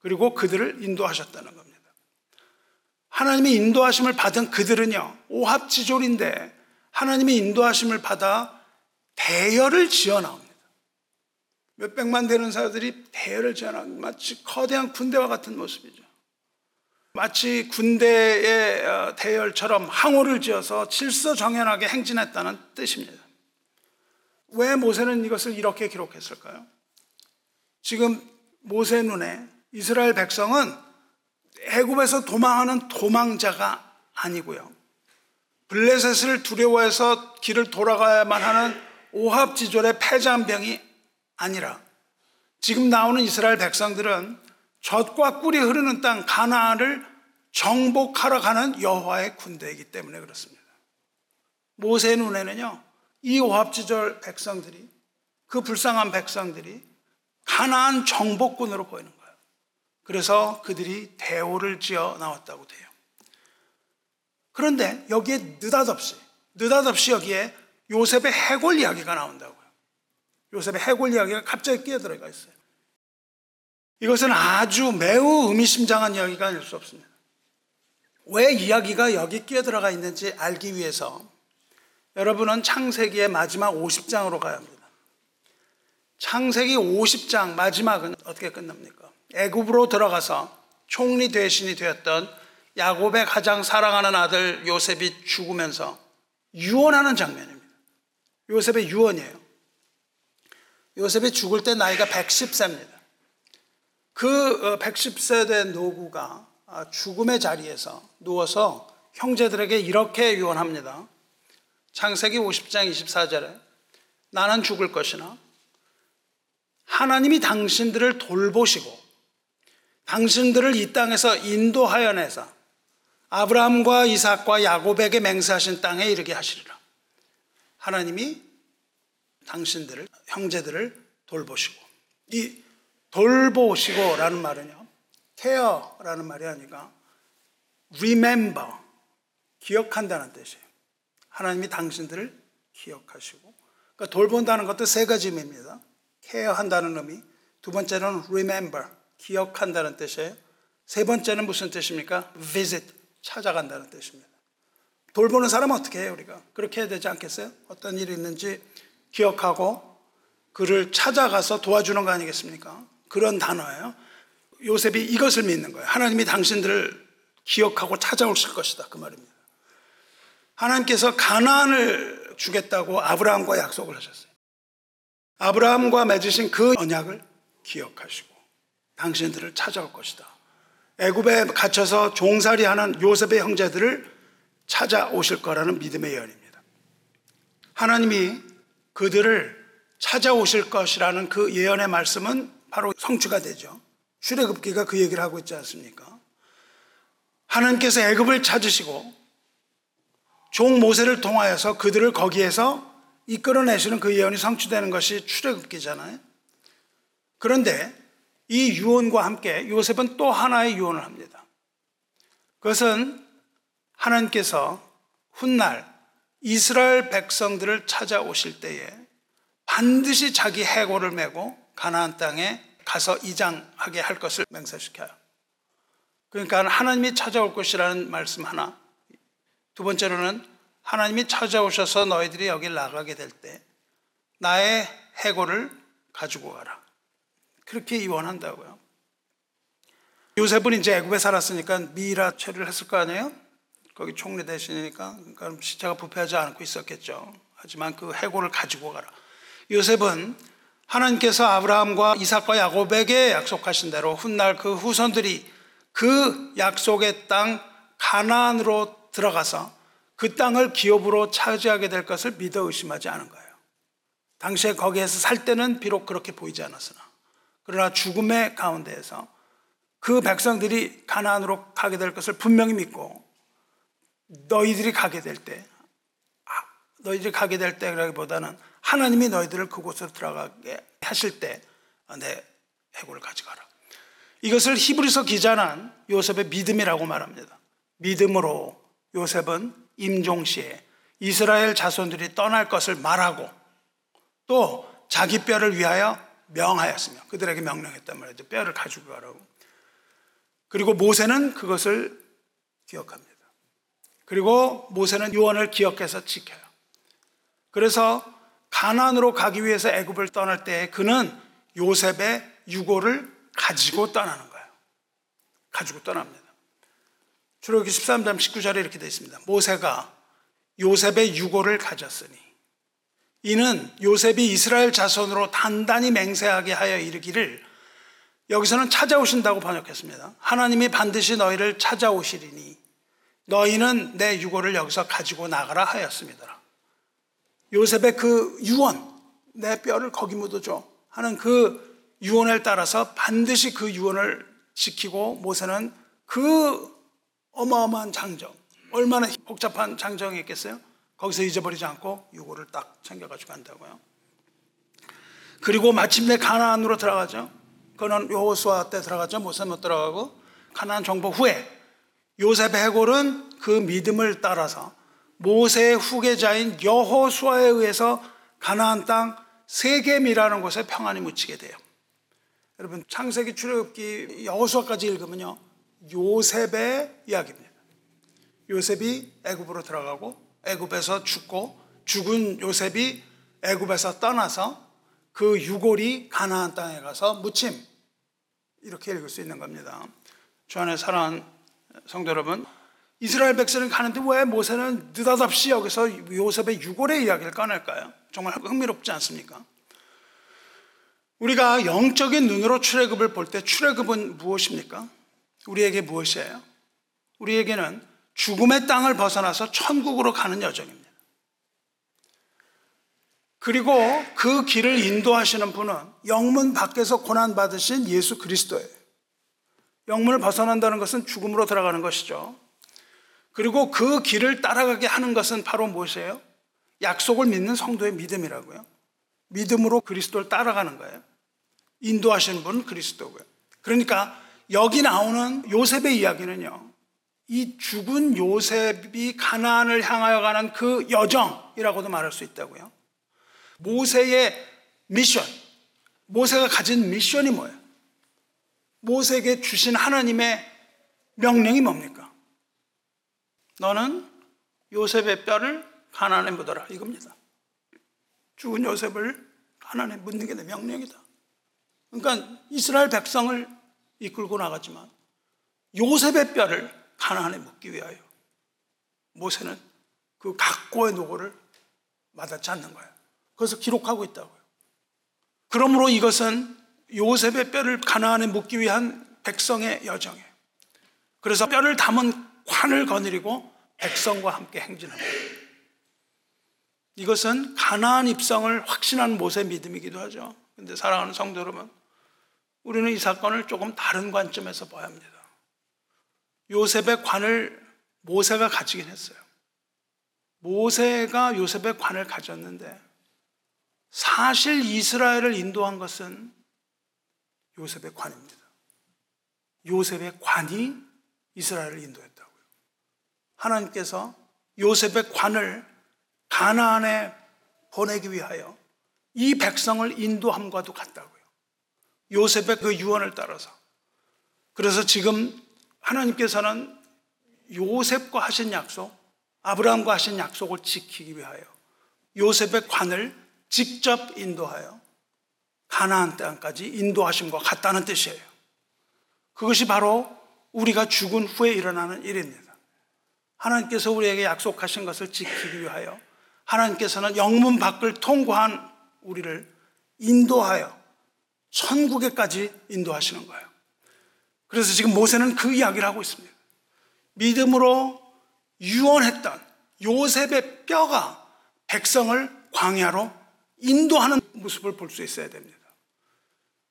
그리고 그들을 인도하셨다는 겁니다. 하나님의 인도하심을 받은 그들은요, 오합지졸인데 하나님의 인도하심을 받아 대열을 지어 나옵니다. 몇백만 되는 사람들이 대열을 지어 나옵니다. 마치 거대한 군대와 같은 모습이죠. 마치 군대의 어, 대열처럼 항우를 지어서 질서정연하게 행진했다는 뜻입니다. 왜 모세는 이것을 이렇게 기록했을까요? 지금 모세 눈에 이스라엘 백성은 애굽에서 도망하는 도망자가 아니고요. 블레셋을 두려워해서 길을 돌아가야만 하는 오합지졸의 패잔병이 아니라 지금 나오는 이스라엘 백성들은 젖과 꿀이 흐르는 땅 가나안을 정복하러 가는 여호와의 군대이기 때문에 그렇습니다. 모세 눈에는요. 이 오합지졸 백성들이 그 불쌍한 백성들이 가나안 정복군으로 보이는 거예요. 그래서 그들이 대오를 지어 나왔다고 돼요. 그런데 여기에 느닷없이 느닷없이 여기에 요셉의 해골 이야기가 나온다고요. 요셉의 해골 이야기가 갑자기 끼어들어가 있어요. 이것은 아주 매우 의미심장한 이야기가 아닐 수 없습니다. 왜 이야기가 여기 끼어들어가 있는지 알기 위해서 여러분은 창세기의 마지막 50장으로 가야 합니다. 창세기 50장 마지막은 어떻게 끝납니까? 애굽으로 들어가서 총리 대신이 되었던 야곱의 가장 사랑하는 아들 요셉이 죽으면서 유언하는 장면입니다. 요셉의 유언이에요. 요셉이 죽을 때 나이가 110세입니다. 그 110세 어, 된 노구가 아, 죽음의 자리에서 누워서 형제들에게 이렇게 유언합니다. 창세기 50장 24절에 나는 죽을 것이나 하나님이 당신들을 돌보시고 당신들을 이 땅에서 인도하여 내사 아브라함과 이삭과 야곱에게 맹세하신 땅에 이르게 하시리라. 하나님이 당신들을 형제들을 돌보시고 이 돌보시고라는 말은요. care라는 말이 아니라 remember 기억한다는 뜻이에요. 하나님이 당신들을 기억하시고 그러니까 돌본다는 것도 세 가지 의미입니다. 케어한다는 의미. 두 번째는 remember, 기억한다는 뜻이에요. 세 번째는 무슨 뜻입니까? visit, 찾아간다는 뜻입니다. 돌보는 사람은 어떻게 해요, 우리가? 그렇게 해야 되지 않겠어요? 어떤 일이 있는지 기억하고 그를 찾아가서 도와주는 거 아니겠습니까? 그런 단어예요. 요셉이 이것을 믿는 거예요. 하나님이 당신들을 기억하고 찾아오실 것이다. 그 말입니다. 하나님께서 가나안을 주겠다고 아브라함과 약속을 하셨어요. 아브라함과 맺으신 그 언약을 기억하시고 당신들을 찾아올 것이다. 애굽에 갇혀서 종살이하는 요셉의 형제들을 찾아오실 거라는 믿음의 예언입니다. 하나님이 그들을 찾아오실 것이라는 그 예언의 말씀은 바로 성취가 되죠. 출애굽기가 그 얘기를 하고 있지 않습니까? 하나님께서 애굽을 찾으시고 종 모세를 통하여서 그들을 거기에서 이끌어내시는 그 예언이 성취되는 것이 출애굽기잖아요. 그런데 이 유언과 함께 요셉은 또 하나의 유언을 합니다. 그것은 하나님께서 훗날 이스라엘 백성들을 찾아오실 때에 반드시 자기 해고를 메고 가나안 땅에 가서 이장하게 할 것을 맹세시켜요. 그러니까 하나님이 찾아올 것이라는 말씀 하나. 두 번째로는 하나님이 찾아오셔서 너희들이 여기 나가게 될 때 나의 해고를 가지고 가라. 그렇게 이원한다고요. 요셉은 이제 애굽에 살았으니까 미라 처리를 했을 거 아니에요? 거기 총리 대신이니까 그러니까 시체가 부패하지 않고 있었겠죠. 하지만 그 해고를 가지고 가라. 요셉은 하나님께서 아브라함과 이삭과 야곱에게 약속하신 대로 훗날 그 후손들이 그 약속의 땅 가나안으로 들어가서 그 땅을 기업으로 차지하게 될 것을 믿어 의심하지 않은 거예요. 당시에 거기에서 살 때는 비록 그렇게 보이지 않았으나 그러나 죽음의 가운데에서 그 백성들이 가나안으로 가게 될 것을 분명히 믿고 너희들이 가게 될 때, 아, 너희들이 가게 될 때라기보다는 하나님이 너희들을 그곳으로 들어가게 하실 때, 아, 내 해고를 가져가라. 이것을 히브리서 기자는 요셉의 믿음이라고 말합니다. 믿음으로 요셉은 임종시에 이스라엘 자손들이 떠날 것을 말하고 또 자기 뼈를 위하여 명하였으며 그들에게 명령했단 말이죠. 뼈를 가지고 가라고. 그리고 모세는 그것을 기억합니다. 그리고 모세는 유언을 기억해서 지켜요. 그래서 가난으로 가기 위해서 애굽을 떠날 때 그는 요셉의 유고를 가지고 떠나는 거예요. 가지고 떠납니다. 출애굽기 13장 19절에 이렇게 되어 있습니다. 모세가 요셉의 유고를 가졌으니 이는 요셉이 이스라엘 자손으로 단단히 맹세하게 하여 이르기를 여기서는 찾아오신다고 번역했습니다. 하나님이 반드시 너희를 찾아오시리니 너희는 내 유고를 여기서 가지고 나가라 하였습니다. 요셉의 그 유언, 내 뼈를 거기 묻어줘 하는 그 유언을 따라서 반드시 그 유언을 지키고 모세는 그 어마어마한 장정, 얼마나 복잡한 장정이 있겠어요? 거기서 잊어버리지 않고 유고를 딱 챙겨가지고 간다고요. 그리고 마침내 가나안으로 들어가죠. 그는 여호수아 때 들어가죠. 모세 못 들어가고 가나안 정복 후에 요셉의 해골은 그 믿음을 따라서 모세의 후계자인 여호수아에 의해서 가나안 땅 세겜이라는 곳에 평안이 묻히게 돼요. 여러분 창세기 출애굽기 여호수아까지 읽으면요 요셉의 이야기입니다. 요셉이 애굽으로 들어가고 애굽에서 죽고 죽은 요셉이 애굽에서 떠나서 그 유골이 가나안 땅에 가서 무침 이렇게 읽을 수 있는 겁니다. 주 안에 사랑하는 성도 여러분, 이스라엘 백성이 가는데 왜 모세는 느닷없이 여기서 요셉의 유골의 이야기를 꺼낼까요? 정말 흥미롭지 않습니까? 우리가 영적인 눈으로 출애굽을 볼 때 출애굽은 무엇입니까? 우리에게 무엇이에요? 우리에게는 죽음의 땅을 벗어나서 천국으로 가는 여정입니다. 그리고 그 길을 인도하시는 분은 영문 밖에서 고난 받으신 예수 그리스도예요. 영문을 벗어난다는 것은 죽음으로 들어가는 것이죠. 그리고 그 길을 따라가게 하는 것은 바로 무엇이에요? 약속을 믿는 성도의 믿음이라고요. 믿음으로 그리스도를 따라가는 거예요. 인도하시는 분은 그리스도고요. 그러니까 여기 나오는 요셉의 이야기는요. 이 죽은 요셉이 가나안을 향하여 가는 그 여정이라고도 말할 수 있다고요. 모세의 미션, 모세가 가진 미션이 뭐예요? 모세에게 주신 하나님의 명령이 뭡니까? 너는 요셉의 뼈를 가난에 묻어라 이겁니다. 죽은 요셉을 가난에 묻는 게 내 명령이다. 그러니까 이스라엘 백성을 이끌고 나갔지만 요셉의 뼈를 가난에 묻기 위하여 모세는 그 각고의 노고를 와닿지 않는 거예요. 그래서 기록하고 있다고요. 그러므로 이것은 요셉의 뼈를 가나안에 묻기 위한 백성의 여정이에요. 그래서 뼈를 담은 관을 거느리고 백성과 함께 행진합니다. 이것은 가나안 입성을 확신한 모세 믿음이기도 하죠. 근데 사랑하는 성도 여러분, 우리는 이 사건을 조금 다른 관점에서 봐야 합니다. 요셉의 관을 모세가 가지긴 했어요. 모세가 요셉의 관을 가졌는데 사실 이스라엘을 인도한 것은 요셉의 관입니다. 요셉의 관이 이스라엘을 인도했다고요. 하나님께서 요셉의 관을 가나안에 보내기 위하여 이 백성을 인도함과도 같다고요. 요셉의 그 유언을 따라서. 그래서 지금 하나님께서는 요셉과 하신 약속, 아브라함과 하신 약속을 지키기 위하여 요셉의 관을 직접 인도하여 가나안 땅까지 인도하심과 같다는 뜻이에요. 그것이 바로 우리가 죽은 후에 일어나는 일입니다. 하나님께서 우리에게 약속하신 것을 지키기 위하여 하나님께서는 영문 밖을 통과한 우리를 인도하여 천국에까지 인도하시는 거예요. 그래서 지금 모세는 그 이야기를 하고 있습니다. 믿음으로 유언했던 요셉의 뼈가 백성을 광야로 인도하는 모습을 볼 수 있어야 됩니다.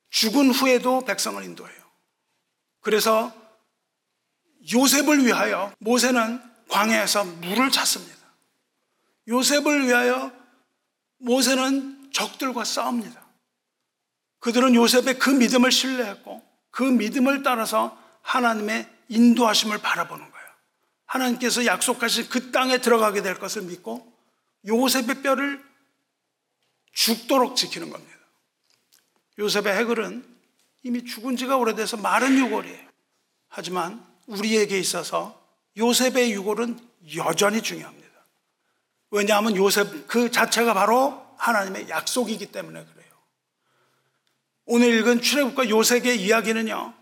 죽은 후에도 백성을 인도해요. 그래서 요셉을 위하여 모세는 광야에서 물을 찾습니다. 요셉을 위하여 모세는 적들과 싸웁니다. 그들은 요셉의 그 믿음을 신뢰했고 그 믿음을 따라서 하나님의 인도하심을 바라보는 거예요. 하나님께서 약속하신 그 땅에 들어가게 될 것을 믿고 요셉의 뼈를 죽도록 지키는 겁니다. 요셉의 해글은 이미 죽은 지가 오래돼서 마른 유골이에요. 하지만 우리에게 있어서 요셉의 유골은 여전히 중요합니다. 왜냐하면 요셉 그 자체가 바로 하나님의 약속이기 때문에 그래요. 오늘 읽은 출애굽과 요셉의 이야기는요.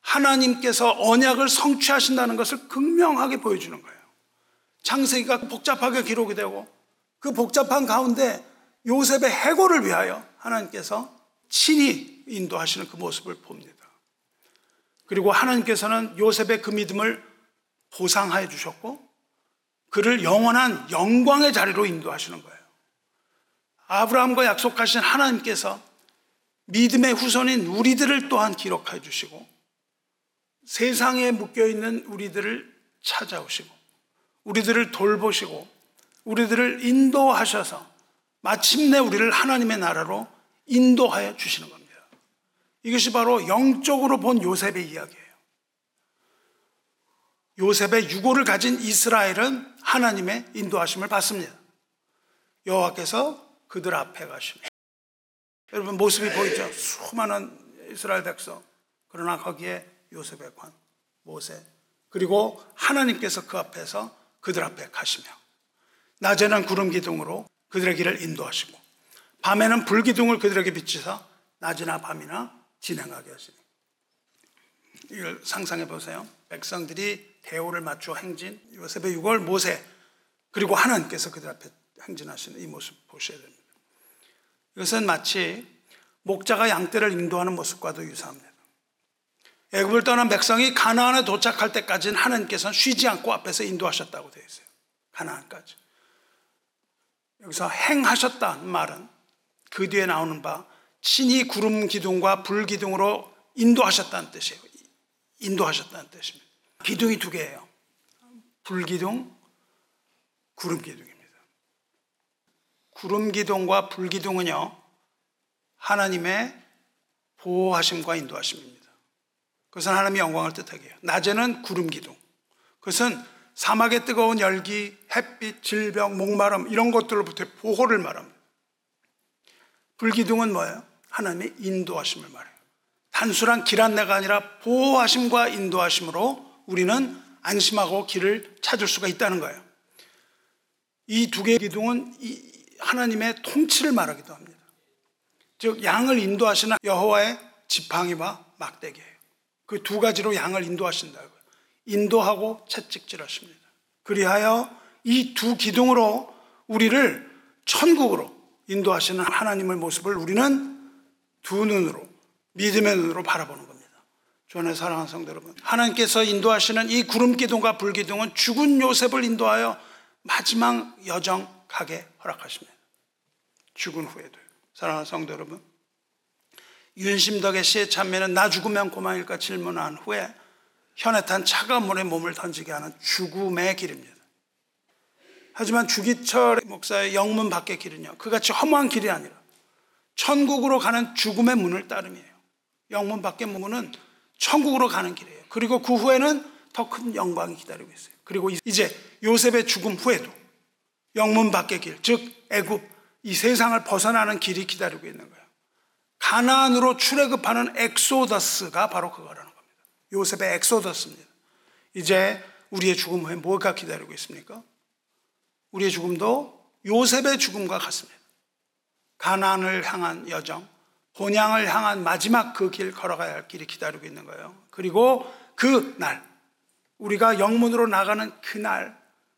하나님께서 언약을 성취하신다는 것을 극명하게 보여주는 거예요. 창세기가 복잡하게 기록이 되고 그 복잡한 가운데 요셉의 해고를 위하여 하나님께서 친히 인도하시는 그 모습을 봅니다. 그리고 하나님께서는 요셉의 그 믿음을 보상하여 주셨고 그를 영원한 영광의 자리로 인도하시는 거예요. 아브라함과 약속하신 하나님께서 믿음의 후손인 우리들을 또한 기록해 주시고 세상에 묶여 있는 우리들을 찾아오시고 우리들을 돌보시고 우리들을 인도하셔서 마침내 우리를 하나님의 나라로 인도하여 주시는 겁니다. 이것이 바로 영적으로 본 요셉의 이야기예요. 요셉의 유고를 가진 이스라엘은 하나님의 인도하심을 받습니다. 여호와께서 그들 앞에 가십니다. 여러분 모습이 보이죠? 수많은 이스라엘 백성. 그러나 거기에 요셉의 관, 모세, 그리고 하나님께서 그 앞에서 그들 앞에 가시며 낮에는 구름 기둥으로 그들의 길을 인도하시고 밤에는 불 기둥을 그들에게 비치사 낮이나 밤이나 진행하게 하시니 이걸 상상해 보세요. 백성들이 대오를 맞추어 행진 요셉의 유골 모세 그리고 하나님께서 그들 앞에 행진하시는 이 모습 보셔야 됩니다. 이것은 마치 목자가 양떼를 인도하는 모습과도 유사합니다. 애굽을 떠난 백성이 가나안에 도착할 때까지는 하나님께서는 쉬지 않고 앞에서 인도하셨다고 되어 있어요. 가나안까지. 여기서 행하셨다는 말은 그 뒤에 나오는 바 친히 구름 기둥과 불 기둥으로 인도하셨다는 뜻이에요. 인도하셨다는 뜻입니다. 기둥이 두 개예요. 불 기둥, 구름 기둥입니다. 구름 기둥과 불 기둥은요, 하나님의 보호하심과 인도하심입니다. 그것은 하나님의 영광을 뜻하게 해요. 낮에는 구름 기둥. 그것은 사막의 뜨거운 열기, 햇빛, 질병, 목마름 이런 것들로부터 보호를 말합니다. 불기둥은 뭐예요? 하나님의 인도하심을 말해요. 단순한 길 안내가 아니라 보호하심과 인도하심으로 우리는 안심하고 길을 찾을 수가 있다는 거예요. 이 두 개의 기둥은 하나님의 통치를 말하기도 합니다. 즉 양을 인도하시는 여호와의 지팡이와 막대기예요. 그 두 가지로 양을 인도하신다고요. 인도하고 채찍질하십니다. 그리하여 이 두 기둥으로 우리를 천국으로 인도하시는 하나님의 모습을 우리는 두 눈으로 믿음의 눈으로 바라보는 겁니다. 주안의 사랑하는 성도 여러분, 하나님께서 인도하시는 이 구름 기둥과 불 기둥은 죽은 요셉을 인도하여 마지막 여정 가게 허락하십니다. 죽은 후에도 사랑하는 성도 여러분, 윤심덕의 시의 참매는 나 죽으면 고망일까 질문한 후에 현에 탄 차가운 물에 몸을 던지게 하는 죽음의 길입니다. 하지만 주기철 목사의 영문 밖의 길은요, 그같이 허무한 길이 아니라 천국으로 가는 죽음의 문을 따름이에요. 영문 밖의 문은 천국으로 가는 길이에요. 그리고 그 후에는 더 큰 영광이 기다리고 있어요. 그리고 이제 요셉의 죽음 후에도 영문 밖의 길, 즉 애굽 이 세상을 벗어나는 길이 기다리고 있는 거예요. 가나안으로 출애굽하는 엑소더스가 바로 그거라는 겁니다. 요셉의 엑소더스입니다. 이제 우리의 죽음 후에 뭐가 기다리고 있습니까? 우리의 죽음도 요셉의 죽음과 같습니다. 가나안을 향한 여정, 본향을 향한 마지막 그 길 걸어가야 할 길이 기다리고 있는 거예요. 그리고 그 날, 우리가 영문으로 나가는 그날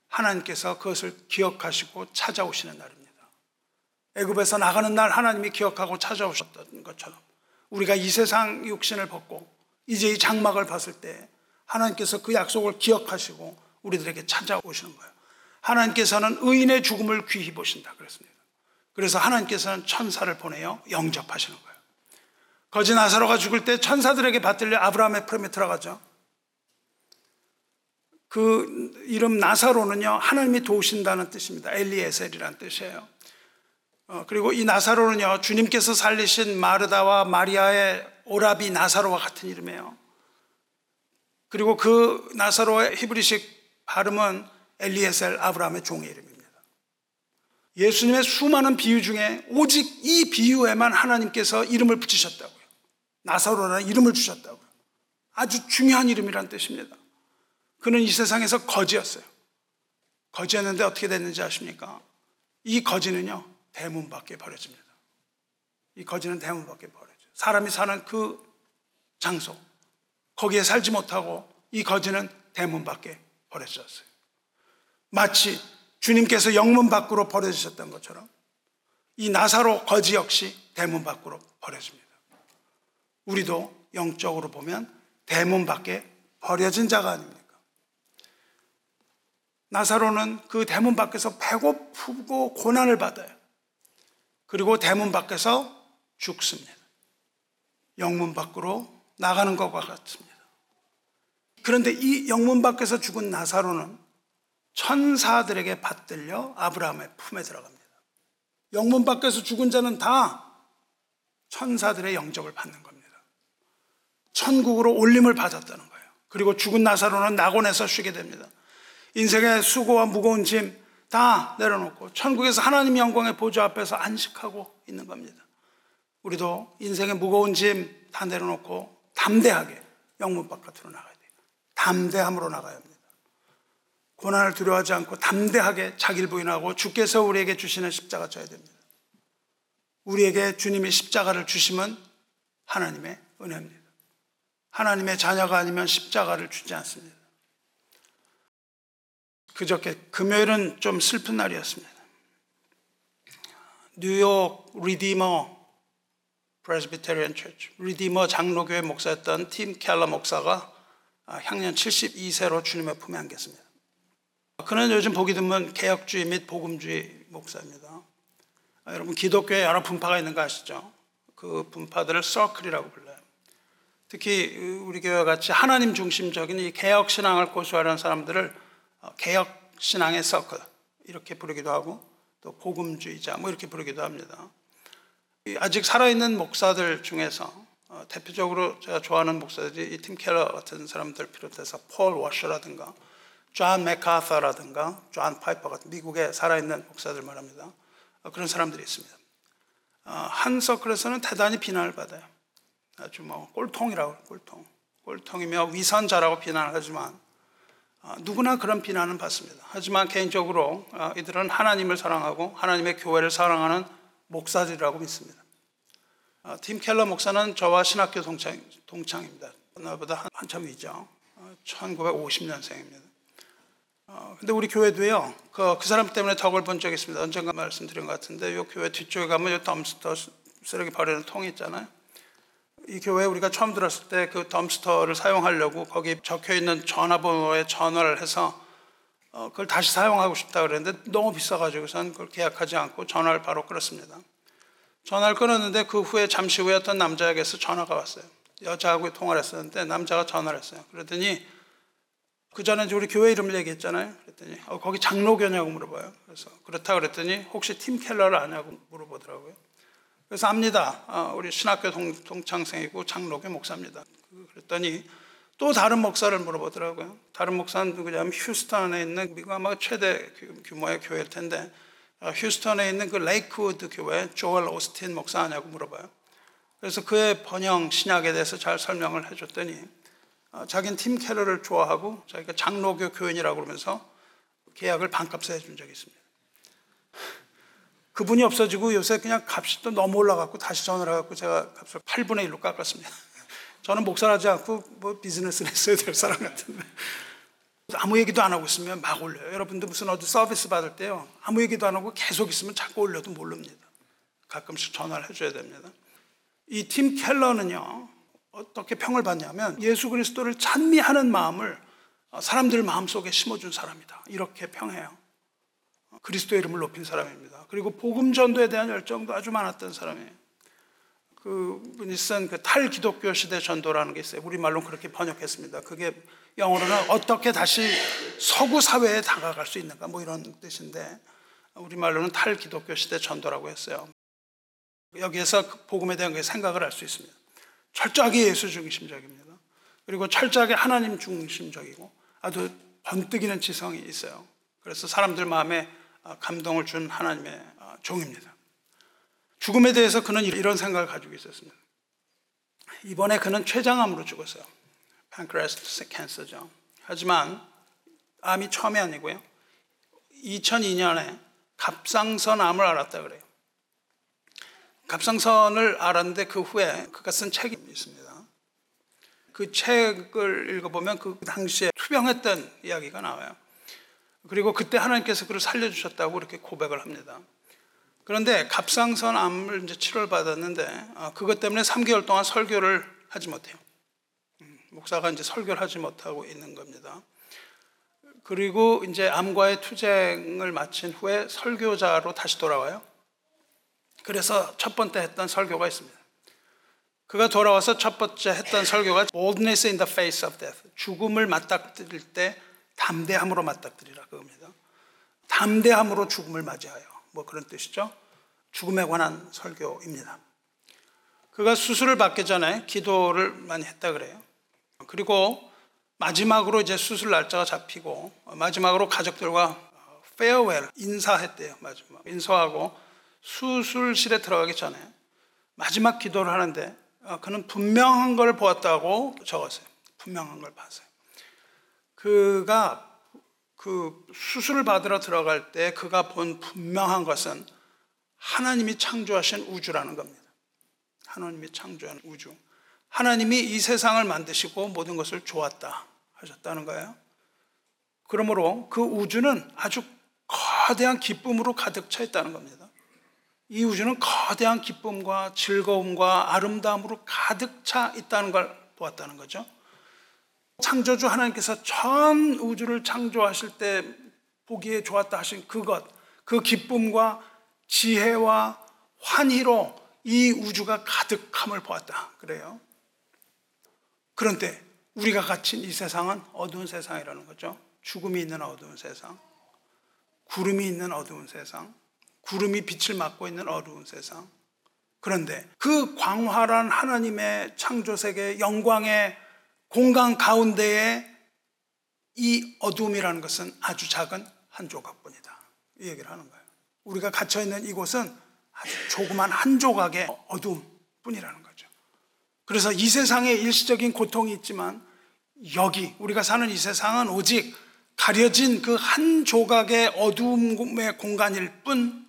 하나님께서 그것을 기억하시고 찾아오시는 날입니다. 애굽에서 나가는 날 하나님이 기억하고 찾아오셨던 것처럼 우리가 이 세상 육신을 벗고 이제 이 장막을 봤을 때 하나님께서 그 약속을 기억하시고 우리들에게 찾아오시는 거예요. 하나님께서는 의인의 죽음을 귀히 보신다 그랬습니다. 그래서 하나님께서는 천사를 보내어 영접하시는 거예요. 거지 나사로가 죽을 때 천사들에게 받들려 아브라함의 들어가죠. 그 이름 나사로는요 하나님이 도우신다는 뜻입니다. 엘리에셀이라는 뜻이에요. 어, 그리고 이 나사로는요 주님께서 살리신 마르다와 마리아의 오라비 나사로와 같은 이름이에요. 그리고 그 나사로의 히브리식 발음은 엘리에셀 아브라함의 종의 이름입니다. 예수님의 수많은 비유 중에 오직 이 비유에만 하나님께서 이름을 붙이셨다고요. 나사로라는 이름을 주셨다고요. 아주 중요한 이름이란 뜻입니다. 그는 이 세상에서 거지였어요. 거지였는데 어떻게 됐는지 아십니까? 이 거지는요, 대문 밖에 버려집니다. 이 거지는 대문 밖에 버려져요. 사람이 사는 그 장소, 거기에 살지 못하고 이 거지는 대문 밖에 버려졌어요. 마치 주님께서 영문 밖으로 버려주셨던 것처럼 이 나사로 거지 역시 대문 밖으로 버려집니다. 우리도 영적으로 보면 대문 밖에 버려진 자가 아닙니까? 나사로는 그 대문 밖에서 배고프고 고난을 받아요. 그리고 대문 밖에서 죽습니다. 영문 밖으로 나가는 것과 같습니다. 그런데 이 영문 밖에서 죽은 나사로는 천사들에게 받들려 아브라함의 품에 들어갑니다. 영문 밖에서 죽은 자는 다 천사들의 영접을 받는 겁니다. 천국으로 올림을 받았다는 거예요. 그리고 죽은 나사로는 낙원에서 쉬게 됩니다. 인생의 수고와 무거운 짐 다 내려놓고 천국에서 하나님 영광의 보좌 앞에서 안식하고 있는 겁니다. 우리도 인생의 무거운 짐 다 내려놓고 담대하게 영문 바깥으로 나가야 돼요. 담대함으로 나가야 합니다. 고난을 두려워하지 않고 담대하게 자기를 부인하고 주께서 우리에게 주시는 십자가 져야 됩니다. 우리에게 주님이 십자가를 주시면 하나님의 은혜입니다. 하나님의 자녀가 아니면 십자가를 주지 않습니다. 그저께 금요일은 좀 슬픈 날이었습니다. 뉴욕 Redeemer Presbyterian Church 리디머 장로교회 목사였던 팀 켈러 목사가 향년 72세로 주님의 품에 안겼습니다. 그는 요즘 보기 드문 개혁주의 및 복음주의 목사입니다. 아, 여러분 기독교에 여러 분파가 있는 거 아시죠? 그 분파들을 서클이라고 불러요. 특히 우리 교회 같이 하나님 중심적인 이 개혁 신앙을 고수하려는 사람들을 어, 개혁 신앙의 서클 이렇게 부르기도 하고 또 복음주의자 뭐 이렇게 부르기도 합니다. 아직 살아있는 목사들 중에서 어, 대표적으로 제가 좋아하는 목사들이 팀 켈러 같은 사람들 비롯해서 폴 워셔라든가 존 맥카서라든가 존 파이퍼 같은 미국에 살아있는 목사들 말합니다. 어, 그런 사람들이 있습니다. 어, 한 서클에서는 대단히 비난을 받아요. 아주 뭐 꼴통이라고 꼴통. 꼴통이며 위선자라고 비난을 하지만 어, 누구나 그런 비난은 받습니다. 하지만 개인적으로 이들은 하나님을 사랑하고 하나님의 교회를 사랑하는 목사들이라고 믿습니다. 팀 켈러 목사는 저와 신학교 동창, 동창입니다. 나보다 한참 위죠. 1950년생입니다. 어, 근데 우리 교회도요, 그, 그 사람 때문에 덕을 본 적이 있습니다. 언젠가 말씀드린 것 같은데 이 교회 뒤쪽에 가면 이 덤스터 쓰레기 버리는 통이 있잖아요. 이 교회 우리가 처음 들었을 때 그 덤스터를 사용하려고 거기 적혀 있는 전화번호에 전화를 해서 어, 그걸 다시 사용하고 싶다 그랬는데 너무 비싸가지고선 그걸 계약하지 않고 전화를 바로 끊었습니다. 전화를 끊었는데 그 후에 잠시 후에 어떤 남자에게서 전화가 왔어요. 여자하고 통화를 했었는데 남자가 전화를 했어요. 그랬더니 그 전에 우리 교회 이름을 얘기했잖아요. 그랬더니 어, 거기 장로교냐고 물어봐요. 그래서 그렇다 그랬더니 혹시 팀 켈러를 아냐고 물어보더라고요. 그래서 압니다. 어, 우리 신학교 동, 동창생이고 장로교 목사입니다. 그랬더니 또 다른 목사를 물어보더라고요. 다른 목사는 누구냐면 휴스턴에 있는 미국 아마 최대 규모의 교회일 텐데 어, 휴스턴에 있는 그 레이크우드 교회 조엘 오스틴 목사 아냐고 물어봐요. 그래서 그의 번영 신학에 대해서 잘 설명을 해줬더니 어, 자기는 팀 캐러를 좋아하고 자기가 장로교 교인이라고 그러면서 계약을 반값에 해준 적이 있습니다. 그분이 없어지고 요새 그냥 값이 또 너무 올라갔고 다시 전화를 해갖고 제가 값을 8분의 1로 깎았습니다. 저는 목사하지 않고 뭐 비즈니스를 했어야 될 사람 같은데 아무 얘기도 안 하고 있으면 막 올려요. 여러분도 무슨 어디 서비스 받을 때요. 아무 얘기도 안 하고 계속 있으면 자꾸 올려도 모릅니다. 가끔씩 전화를 해줘야 됩니다. 이 팀 켈러는요. 어떻게 평을 받냐면 예수 그리스도를 찬미하는 마음을 사람들 마음속에 심어준 사람이다. 이렇게 평해요. 그리스도의 이름을 높인 사람입니다. 그리고 복음 전도에 대한 열정도 아주 많았던 사람이에요. 그분이 쓴 그 탈기독교 시대 전도라는 게 있어요. 우리말로 그렇게 번역했습니다. 그게 영어로는 어떻게 다시 서구 사회에 다가갈 수 있는가 뭐 이런 뜻인데 우리말로는 탈기독교 시대 전도라고 했어요. 여기에서 그 복음에 대한 생각을 할 수 있습니다. 철저하게 예수 중심적입니다. 그리고 철저하게 하나님 중심적이고 아주 번뜩이는 지성이 있어요. 그래서 사람들 마음에 감동을 준 하나님의 종입니다. 죽음에 대해서 그는 이런 생각을 가지고 있었습니다. 이번에 그는 췌장암으로 죽었어요. pancreatic cancer죠. 하지만 암이 처음이 아니고요. 2002년에 갑상선 암을 알았다 그래요. 갑상선을 알았는데 그 후에 그가 쓴 책이 있습니다. 그 책을 읽어보면 그 당시에 투병했던 이야기가 나와요. 그리고 그때 하나님께서 그를 살려주셨다고 그렇게 고백을 합니다. 그런데 갑상선 암을 이제 치료를 받았는데 어, 그것 때문에 3개월 동안 설교를 하지 못해요. 음, 목사가 이제 설교를 하지 못하고 있는 겁니다. 그리고 이제 암과의 투쟁을 마친 후에 설교자로 다시 돌아와요. 그래서 첫 번째 했던 설교가 있습니다. 그가 돌아와서 첫 번째 했던 설교가 boldness in the face of death. 죽음을 맞닥뜨릴 때 담대함으로 맞닥뜨리라 그겁니다. 담대함으로 죽음을 맞이하여. 뭐 그런 뜻이죠. 죽음에 관한 설교입니다. 그가 수술을 받기 전에 기도를 많이 했다 그래요. 그리고 마지막으로 이제 수술 날짜가 잡히고 마지막으로 가족들과 페어웰 인사했대요. 마지막 인사하고 수술실에 들어가기 전에 마지막 기도를 하는데 그는 분명한 걸 보았다고 적었어요. 분명한 걸 봤어요. 그가 그 수술을 받으러 들어갈 때 그가 본 분명한 것은 하나님이 창조하신 우주라는 겁니다. 하나님이 창조한 우주. 하나님이 이 세상을 만드시고 모든 것을 좋았다 하셨다는 거예요. 그러므로 그 우주는 아주 거대한 기쁨으로 가득 차 있다는 겁니다. 이 우주는 거대한 기쁨과 즐거움과 아름다움으로 가득 차 있다는 걸 보았다는 거죠. 창조주 하나님께서 전 우주를 창조하실 때 보기에 좋았다 하신 그것, 그 기쁨과 지혜와 환희로 이 우주가 가득함을 보았다. 그래요. 그런데 우리가 갇힌 이 세상은 어두운 세상이라는 거죠. 죽음이 있는 어두운 세상, 구름이 있는 어두운 세상, 구름이 빛을 맞고 있는 어두운 세상. 그런데 그 광활한 하나님의 창조 세계 영광의 공간 가운데에 이 어둠이라는 것은 아주 작은 한 조각뿐이다. 이 얘기를 하는 거예요. 우리가 갇혀 있는 이곳은 아주 조그만 한 조각의 어둠뿐이라는 거죠. 그래서 이 세상에 일시적인 고통이 있지만 여기 우리가 사는 이 세상은 오직 가려진 그 한 조각의 어둠의 공간일 뿐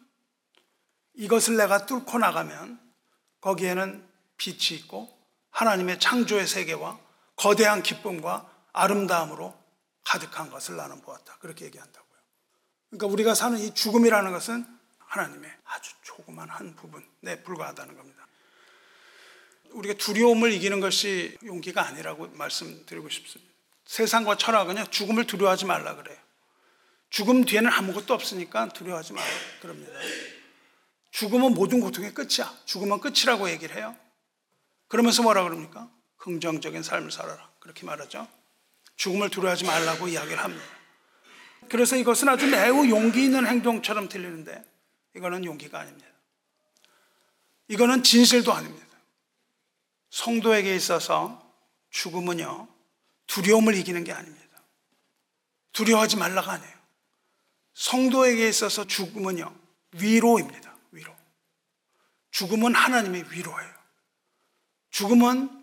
이것을 내가 뚫고 나가면 거기에는 빛이 있고 하나님의 창조의 세계와 거대한 기쁨과 아름다움으로 가득한 것을 나는 보았다. 그렇게 얘기한다고요. 그러니까 우리가 사는 이 죽음이라는 것은 하나님의 아주 조그만 한 부분에 불과하다는 겁니다. 우리가 두려움을 이기는 것이 용기가 아니라고 말씀드리고 싶습니다. 세상과 철학은요, 죽음을 두려워하지 말라 그래요. 죽음 뒤에는 아무것도 없으니까 두려워하지 말라 그럽니다. 죽음은 모든 고통의 끝이야. 죽음은 끝이라고 얘기를 해요. 그러면서 뭐라 그럽니까? 긍정적인 삶을 살아라. 그렇게 말하죠. 죽음을 두려워하지 말라고 이야기를 합니다. 그래서 이것은 아주 매우 용기 있는 행동처럼 들리는데 이거는 용기가 아닙니다. 이거는 진실도 아닙니다. 성도에게 있어서 죽음은요, 두려움을 이기는 게 아닙니다. 두려워하지 말라가 아니에요. 성도에게 있어서 죽음은요, 위로입니다. 위로. 죽음은 하나님의 위로예요. 죽음은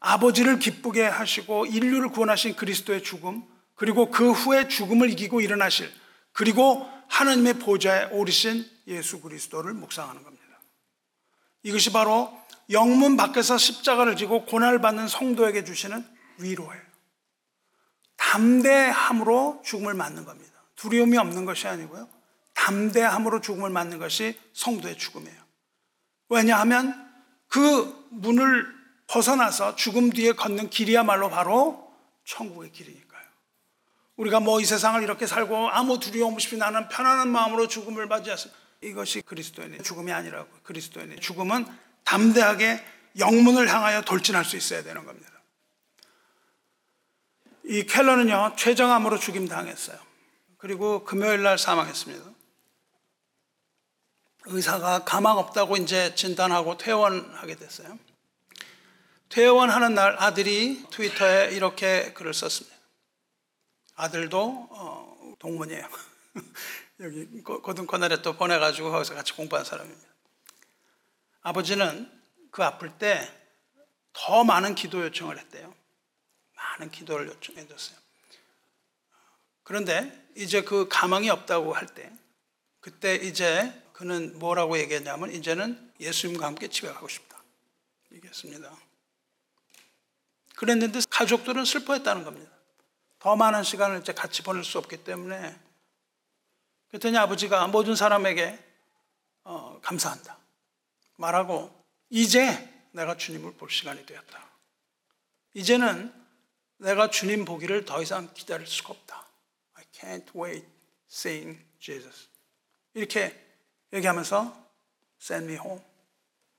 아버지를 기쁘게 하시고 인류를 구원하신 그리스도의 죽음, 그리고 그 후에 죽음을 이기고 일어나실, 그리고 하나님의 보좌에 오르신 예수 그리스도를 묵상하는 겁니다. 이것이 바로 영문 밖에서 십자가를 지고 고난을 받는 성도에게 주시는 위로예요. 담대함으로 죽음을 맞는 겁니다. 두려움이 없는 것이 아니고요. 담대함으로 죽음을 맞는 것이 성도의 죽음이에요. 왜냐하면 그 문을 벗어나서 죽음 뒤에 걷는 길이야말로 바로 천국의 길이니까요. 우리가 뭐 이 세상을 이렇게 살고 아무 두려움 없이 나는 편안한 마음으로 죽음을 맞이했습니다. 이것이 그리스도인의 죽음이 아니라고. 그리스도인의 죽음은 담대하게 영문을 향하여 돌진할 수 있어야 되는 겁니다. 이 켈러는요, 최정암으로 죽임 당했어요. 그리고 금요일 날 사망했습니다. 의사가 가망 없다고 이제 진단하고 퇴원하게 됐어요. 퇴원하는 날 아들이 트위터에 이렇게 글을 썼습니다. 아들도 어, 동문이에요. 여기 고등 코너에 또 보내가지고 거기서 같이 공부한 사람입니다. 아버지는 그 아플 때 더 많은 기도 요청을 했대요. 많은 기도를 요청해 줬어요. 그런데 이제 그 가망이 없다고 할 때, 그때 이제 그는 뭐라고 얘기했냐면, 이제는 예수님과 함께 집에 가고 싶다. 얘기했습니다. 그랬는데 가족들은 슬퍼했다는 겁니다. 더 많은 시간을 이제 같이 보낼 수 없기 때문에 그랬더니 아버지가 모든 사람에게 어, 감사한다. 말하고 이제 내가 주님을 볼 시간이 되었다. 이제는 내가 주님 보기를 더 이상 기다릴 수가 없다. I can't wait seeing Jesus. 이렇게 얘기하면서 send me home.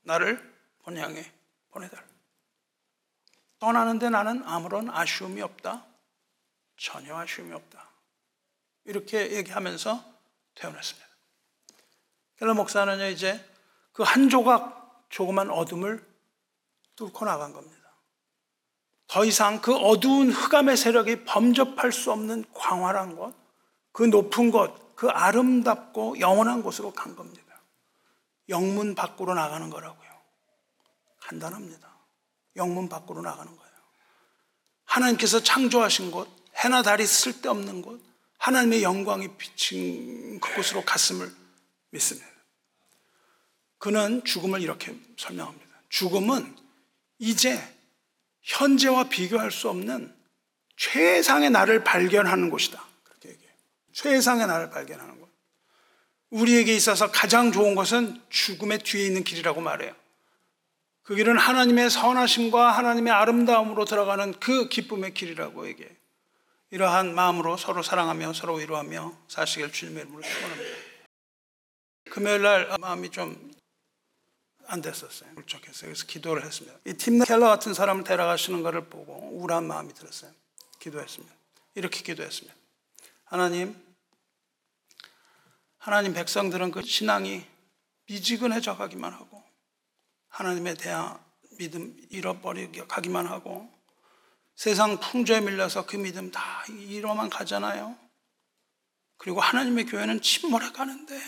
나를 본향에 보내달라. 떠나는데 나는 아무런 아쉬움이 없다. 전혀 아쉬움이 없다. 이렇게 얘기하면서 태어났습니다. 켈러 목사는요, 이제 그 한 조각 조그만 어둠을 뚫고 나간 겁니다. 더 이상 그 어두운 흑암의 세력이 범접할 수 없는 광활한 곳, 그 높은 곳, 그 아름답고 영원한 곳으로 간 겁니다. 영문 밖으로 나가는 거라고요. 간단합니다. 영문 밖으로 나가는 거예요. 하나님께서 창조하신 곳, 해나 달이 쓸데없는 곳, 하나님의 영광이 비친 그곳으로 갔음을 믿습니다. 그는 죽음을 이렇게 설명합니다. 죽음은 이제 현재와 비교할 수 없는 최상의 나를 발견하는 곳이다. 그렇게 얘기해요. 최상의 나를 발견하는 곳. 우리에게 있어서 가장 좋은 것은 죽음의 뒤에 있는 길이라고 말해요. 그 길은 하나님의 선하심과 하나님의 아름다움으로 들어가는 그 기쁨의 길이라고 얘기해요. 이러한 마음으로 서로 사랑하며 서로 위로하며 사시길 주님의 이름으로 축원합니다. 금요일 날 마음이 좀 안 됐었어요. 울적했어요. 그래서 기도를 했습니다. 이팀 켈러 같은 사람을 데려가시는 것을 보고 우울한 마음이 들었어요. 기도했습니다. 이렇게 기도했습니다. 하나님, 하나님 백성들은 그 신앙이 미지근해져 가기만 하고 하나님에 대한 믿음 잃어버리게 가기만 하고 세상 풍조에 밀려서 그 믿음 다 잃어만 가잖아요. 그리고 하나님의 교회는 침몰해 가는데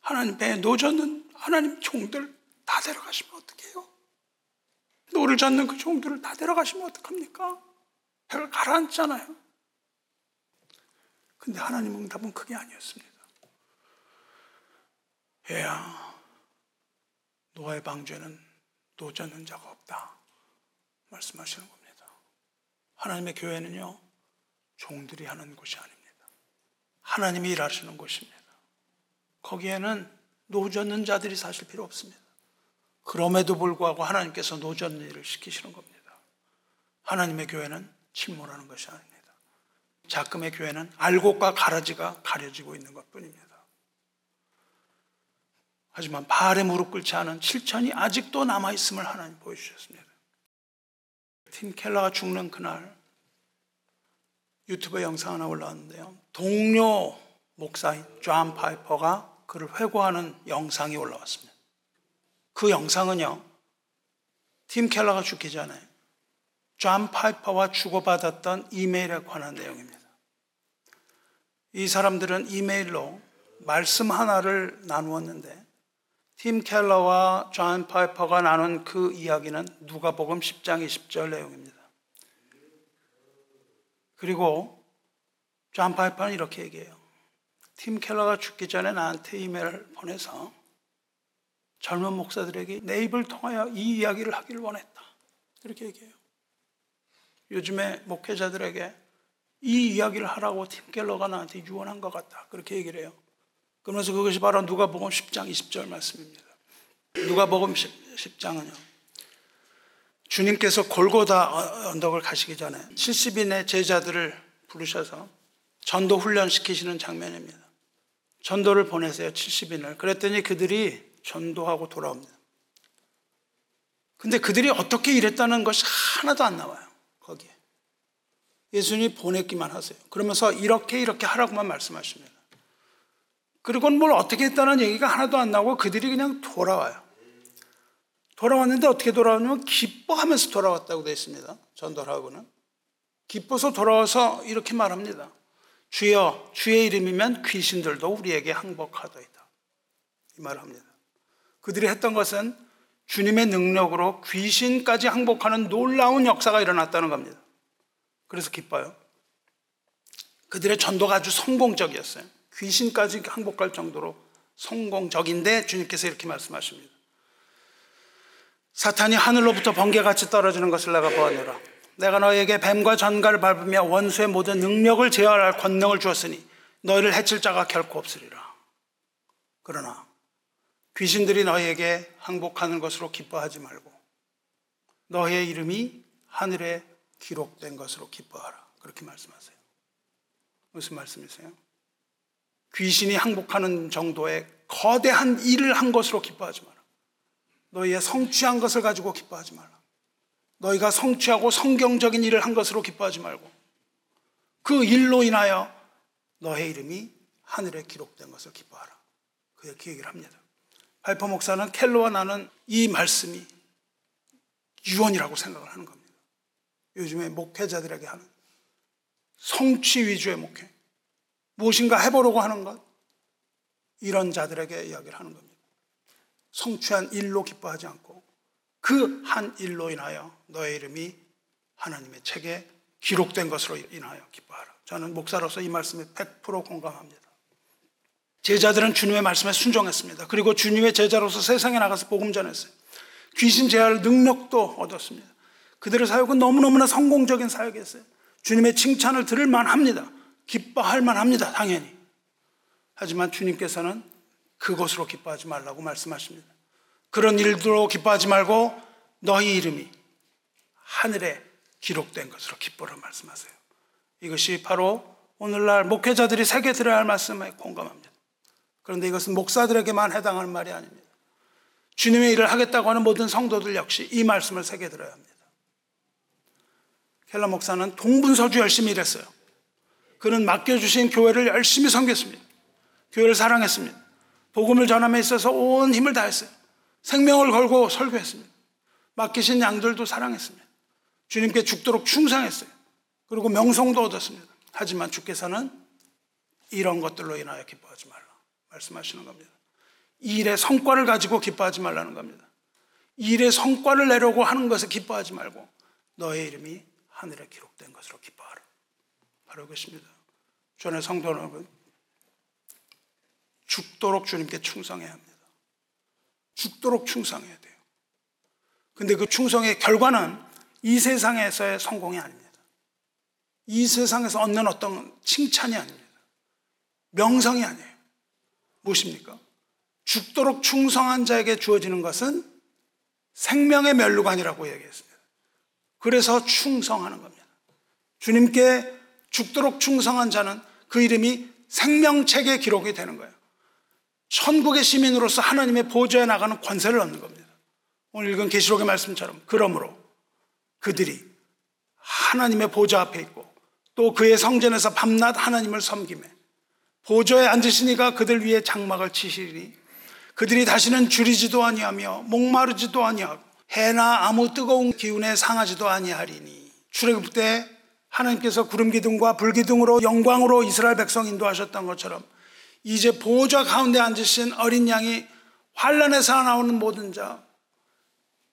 하나님 배에 노젓는 하나님 종들 다 데려가시면 어떡해요? 노를 젓는 그 종들을 다 데려가시면 어떡합니까? 배가 가라앉잖아요. 근데 하나님 응답은 그게 아니었습니다. 얘야, 노아의 방주에는 노젓는 자가 없다. 말씀하시는 겁니다. 하나님의 교회는요, 종들이 하는 곳이 아닙니다. 하나님이 일하시는 곳입니다. 거기에는 노젓는 자들이 사실 필요 없습니다. 그럼에도 불구하고 하나님께서 노젓는 일을 시키시는 겁니다. 하나님의 교회는 침몰하는 것이 아닙니다. 작금의 교회는 알곡과 가라지가 가려지고 있는 것 뿐입니다. 하지만 바알에 무릎 꿇지 않은 칠천이 아직도 남아있음을 하나님 보여주셨습니다. 팀 켈러가 죽는 그날 유튜브 영상 하나 올라왔는데요. 동료 목사인 존 파이퍼가 그를 회고하는 영상이 올라왔습니다. 그 영상은요, 팀 켈러가 죽기 전에 존 파이퍼와 주고받았던 이메일에 관한 내용입니다. 이 사람들은 이메일로 말씀 하나를 나누었는데 팀 켈러와 존 파이퍼가 나눈 그 이야기는 누가복음 10장 20절 내용입니다. 그리고 존 파이퍼는 이렇게 얘기해요. 팀 켈러가 죽기 전에 나한테 이메일을 보내서 젊은 목사들에게 내 입을 통하여 이 이야기를 하기를 원했다. 이렇게 얘기해요. 요즘에 목회자들에게 이 이야기를 하라고 팀 켈러가 나한테 유언한 것 같다. 그렇게 얘기를 해요. 그러면서 그것이 바로 누가복음 10장 20절 말씀입니다. 누가복음 10 장은요. 주님께서 골고다 언덕을 가시기 전에 70인의 제자들을 부르셔서 전도 훈련 시키시는 장면입니다. 전도를 보내세요. 70인을. 그랬더니 그들이 전도하고 돌아옵니다. 근데 그들이 어떻게 일했다는 것이 하나도 안 나와요. 거기에. 예수님이 보냈기만 하세요. 그러면서 이렇게 이렇게 하라고만 말씀하십니다. 그리고는 뭘 어떻게 했다는 얘기가 하나도 안 나오고 그들이 그냥 돌아와요. 돌아왔는데 어떻게 돌아왔냐면 기뻐하면서 돌아왔다고 되어 있습니다. 전도하고는. 기뻐서 돌아와서 이렇게 말합니다. 주여, 주의 이름이면 귀신들도 우리에게 항복하더이다. 이 말을 합니다. 그들이 했던 것은 주님의 능력으로 귀신까지 항복하는 놀라운 역사가 일어났다는 겁니다. 그래서 기뻐요. 그들의 전도가 아주 성공적이었어요. 귀신까지 항복할 정도로 성공적인데 주님께서 이렇게 말씀하십니다. 사탄이 하늘로부터 번개같이 떨어지는 것을 내가 보았노라. 내가 너에게 뱀과 전갈을 밟으며 원수의 모든 능력을 제어할 권능을 주었으니 너희를 해칠 자가 결코 없으리라. 그러나 귀신들이 너희에게 항복하는 것으로 기뻐하지 말고 너희의 이름이 하늘에 기록된 것으로 기뻐하라. 그렇게 말씀하세요. 무슨 말씀이세요? 귀신이 항복하는 정도의 거대한 일을 한 것으로 기뻐하지 마라. 너희의 성취한 것을 가지고 기뻐하지 말라. 너희가 성취하고 성경적인 일을 한 것으로 기뻐하지 말고 그 일로 인하여 너의 이름이 하늘에 기록된 것을 기뻐하라. 그렇게 얘기를 합니다. 발포 목사는 켈로와 나는 이 말씀이 유언이라고 생각을 하는 겁니다. 요즘에 목회자들에게 하는 성취 위주의 목회. 무엇인가 해보려고 하는 것. 이런 자들에게 이야기를 하는 겁니다. 성취한 일로 기뻐하지 않고 그 한 일로 인하여 너의 이름이 하나님의 책에 기록된 것으로 인하여 기뻐하라. 저는 목사로서 이 말씀에 100% 공감합니다. 제자들은 주님의 말씀에 순종했습니다. 그리고 주님의 제자로서 세상에 나가서 복음 전했어요. 귀신 제할 능력도 얻었습니다. 그들의 사역은 너무너무나 성공적인 사역이었어요. 주님의 칭찬을 들을 만합니다. 기뻐할 만합니다. 당연히. 하지만 주님께서는 그것으로 기뻐하지 말라고 말씀하십니다. 그런 일들로 기뻐하지 말고 너희 이름이 하늘에 기록된 것으로 기뻐라 말씀하세요. 이것이 바로 오늘날 목회자들이 새겨 들어야 할 말씀에 공감합니다. 그런데 이것은 목사들에게만 해당하는 말이 아닙니다. 주님의 일을 하겠다고 하는 모든 성도들 역시 이 말씀을 새겨 들어야 합니다. 켈러 목사는 동분서주 열심히 일했어요. 그는 맡겨주신 교회를 열심히 섬겼습니다. 교회를 사랑했습니다. 복음을 전함에 있어서 온 힘을 다했어요. 생명을 걸고 설교했습니다. 맡기신 양들도 사랑했습니다. 주님께 죽도록 충성했어요. 그리고 명성도 얻었습니다. 하지만 주께서는 이런 것들로 인하여 기뻐하지 말라. 말씀하시는 겁니다. 일의 성과를 가지고 기뻐하지 말라는 겁니다. 일의 성과를 내려고 하는 것에 기뻐하지 말고 너의 이름이 하늘에 기록된 것으로 기뻐하라. 바로 그것입니다. 전에 성도 여러분, 죽도록 주님께 충성해야 합니다. 죽도록 충성해야 돼요. 근데 그 충성의 결과는 이 세상에서의 성공이 아닙니다. 이 세상에서 얻는 어떤 칭찬이 아닙니다. 명성이 아니에요. 무엇입니까? 죽도록 충성한 자에게 주어지는 것은 생명의 멸류관이라고 얘기했습니다. 그래서 충성하는 겁니다. 주님께 죽도록 충성한 자는 그 이름이 생명책에 기록이 되는 거예요. 천국의 시민으로서 하나님의 보좌에 나가는 권세를 얻는 겁니다. 오늘 읽은 계시록의 말씀처럼 그러므로 그들이 하나님의 보좌 앞에 있고 또 그의 성전에서 밤낮 하나님을 섬김에 보좌에 앉으시니가 그들 위에 장막을 치시리니 그들이 다시는 줄이지도 아니하며 목마르지도 아니하고 해나 아무 뜨거운 기운에 상하지도 아니하리니 출애굽 때 하나님께서 구름 기둥과 불 기둥으로 영광으로 이스라엘 백성 인도하셨던 것처럼 이제 보좌 가운데 앉으신 어린 양이 환란에서 나오는 모든 자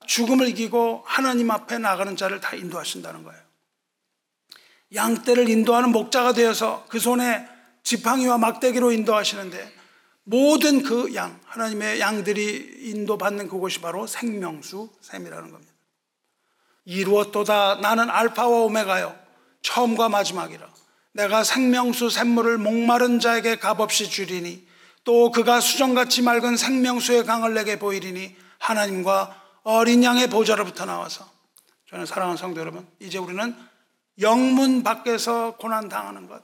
죽음을 이기고 하나님 앞에 나가는 자를 다 인도하신다는 거예요. 양 떼를 인도하는 목자가 되어서 그 손에 지팡이와 막대기로 인도하시는데 모든 그 양, 하나님의 양들이 인도받는 그곳이 바로 생명수 샘이라는 겁니다. 이루었도다 나는 알파와 오메가요. 처음과 마지막이라. 내가 생명수 샘물을 목마른 자에게 값없이 주리니 또 그가 수정같이 맑은 생명수의 강을 내게 보이리니 하나님과 어린 양의 보좌로부터 나와서 저는 사랑하는 성도 여러분 이제 우리는 영문 밖에서 고난 당하는 것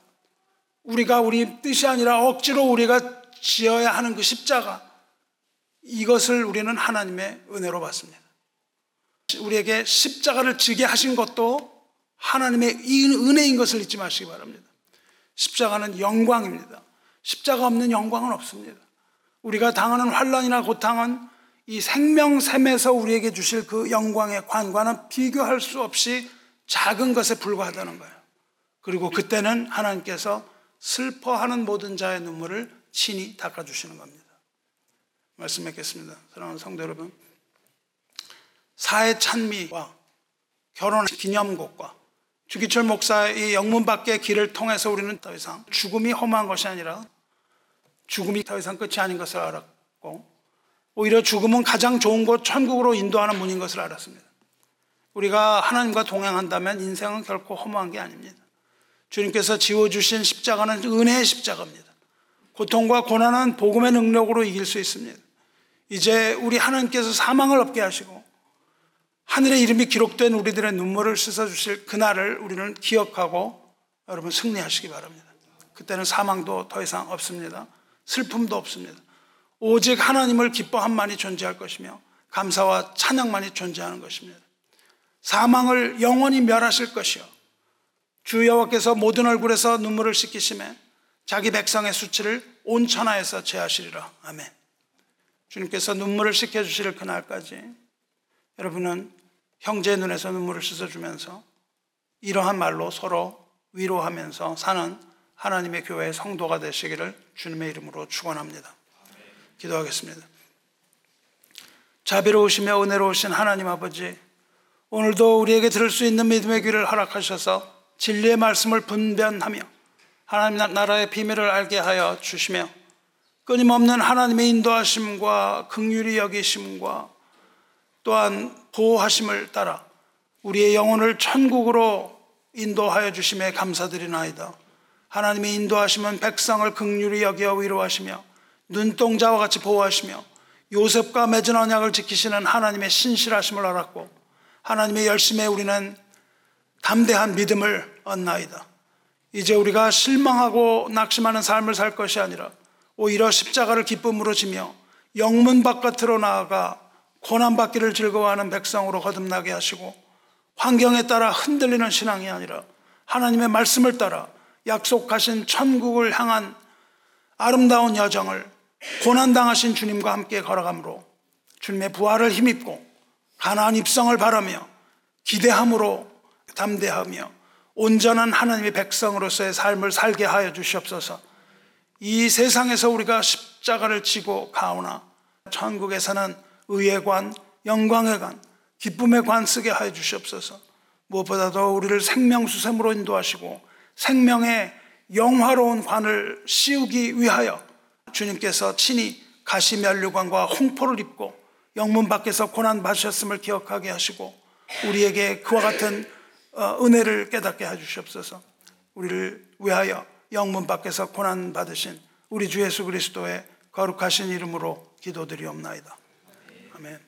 우리가 우리 뜻이 아니라 억지로 우리가 지어야 하는 그 십자가 이것을 우리는 하나님의 은혜로 받습니다. 우리에게 십자가를 지게 하신 것도 하나님의 은혜인 것을 잊지 마시기 바랍니다. 십자가는 영광입니다. 십자가 없는 영광은 없습니다. 우리가 당하는 환란이나 고통은 이 생명샘에서 우리에게 주실 그 영광의 관과는 비교할 수 없이 작은 것에 불과하다는 거예요. 그리고 그때는 하나님께서 슬퍼하는 모든 자의 눈물을 친히 닦아주시는 겁니다. 말씀 맺겠습니다. 사랑하는 성도 여러분. 사회 찬미와 결혼 기념곡과 주기철 목사의 영문 밖의 길을 통해서 우리는 더 이상 죽음이 험한 것이 아니라 죽음이 더 이상 끝이 아닌 것을 알았고 오히려 죽음은 가장 좋은 곳 천국으로 인도하는 문인 것을 알았습니다. 우리가 하나님과 동행한다면 인생은 결코 허무한 게 아닙니다. 주님께서 지워주신 십자가는 은혜의 십자가입니다. 고통과 고난은 복음의 능력으로 이길 수 있습니다. 이제 우리 하나님께서 사망을 없게 하시고 하늘의 이름이 기록된 우리들의 눈물을 씻어주실 그날을 우리는 기억하고 여러분 승리하시기 바랍니다. 그때는 사망도 더 이상 없습니다. 슬픔도 없습니다. 오직 하나님을 기뻐함만이 존재할 것이며 감사와 찬양만이 존재하는 것입니다. 사망을 영원히 멸하실 것이요. 주 여호와께서 모든 얼굴에서 눈물을 씻기심에 자기 백성의 수치를 온 천하에서 제하시리라. 아멘. 주님께서 눈물을 씻겨 주실 그날까지 여러분은 형제의 눈에서 눈물을 씻어주면서 이러한 말로 서로 위로하면서 사는 하나님의 교회의 성도가 되시기를 주님의 이름으로 축원합니다. 기도하겠습니다. 자비로우시며 은혜로우신 하나님 아버지, 오늘도 우리에게 들을 수 있는 믿음의 귀를 허락하셔서 진리의 말씀을 분변하며 하나님 나라의 비밀을 알게 하여 주시며 끊임없는 하나님의 인도하심과 극률이 여기심과 또한 보호하심을 따라 우리의 영혼을 천국으로 인도하여 주심에 감사드리나이다. 하나님의 인도하심은 백성을 극률이 여겨 위로하시며 눈동자와 같이 보호하시며 요셉과 맺은 언약을 지키시는 하나님의 신실하심을 알았고 하나님의 열심에 우리는 담대한 믿음을 얻나이다. 이제 우리가 실망하고 낙심하는 삶을 살 것이 아니라 오히려 십자가를 기쁨으로 지며 영문 바깥으로 나아가 고난받기를 즐거워하는 백성으로 거듭나게 하시고 환경에 따라 흔들리는 신앙이 아니라 하나님의 말씀을 따라 약속하신 천국을 향한 아름다운 여정을 고난당하신 주님과 함께 걸어가므로 주님의 부활을 힘입고 가나안 입성을 바라며 기대함으로 담대하며 온전한 하나님의 백성으로서의 삶을 살게 하여 주시옵소서. 이 세상에서 우리가 십자가를 지고 가오나 천국에서는 의의 관, 영광의 관, 기쁨의 관 쓰게 하여 주시옵소서. 무엇보다도 우리를 생명수샘으로 인도하시고 생명의 영화로운 관을 씌우기 위하여 주님께서 친히 가시면류관과 홍포를 입고 영문 밖에서 고난 받으셨음을 기억하게 하시고 우리에게 그와 같은 어, 은혜를 깨닫게 해주시옵소서. 우리를 위하여 영문 밖에서 고난 받으신 우리 주 예수 그리스도의 거룩하신 이름으로 기도드리옵나이다. 아멘.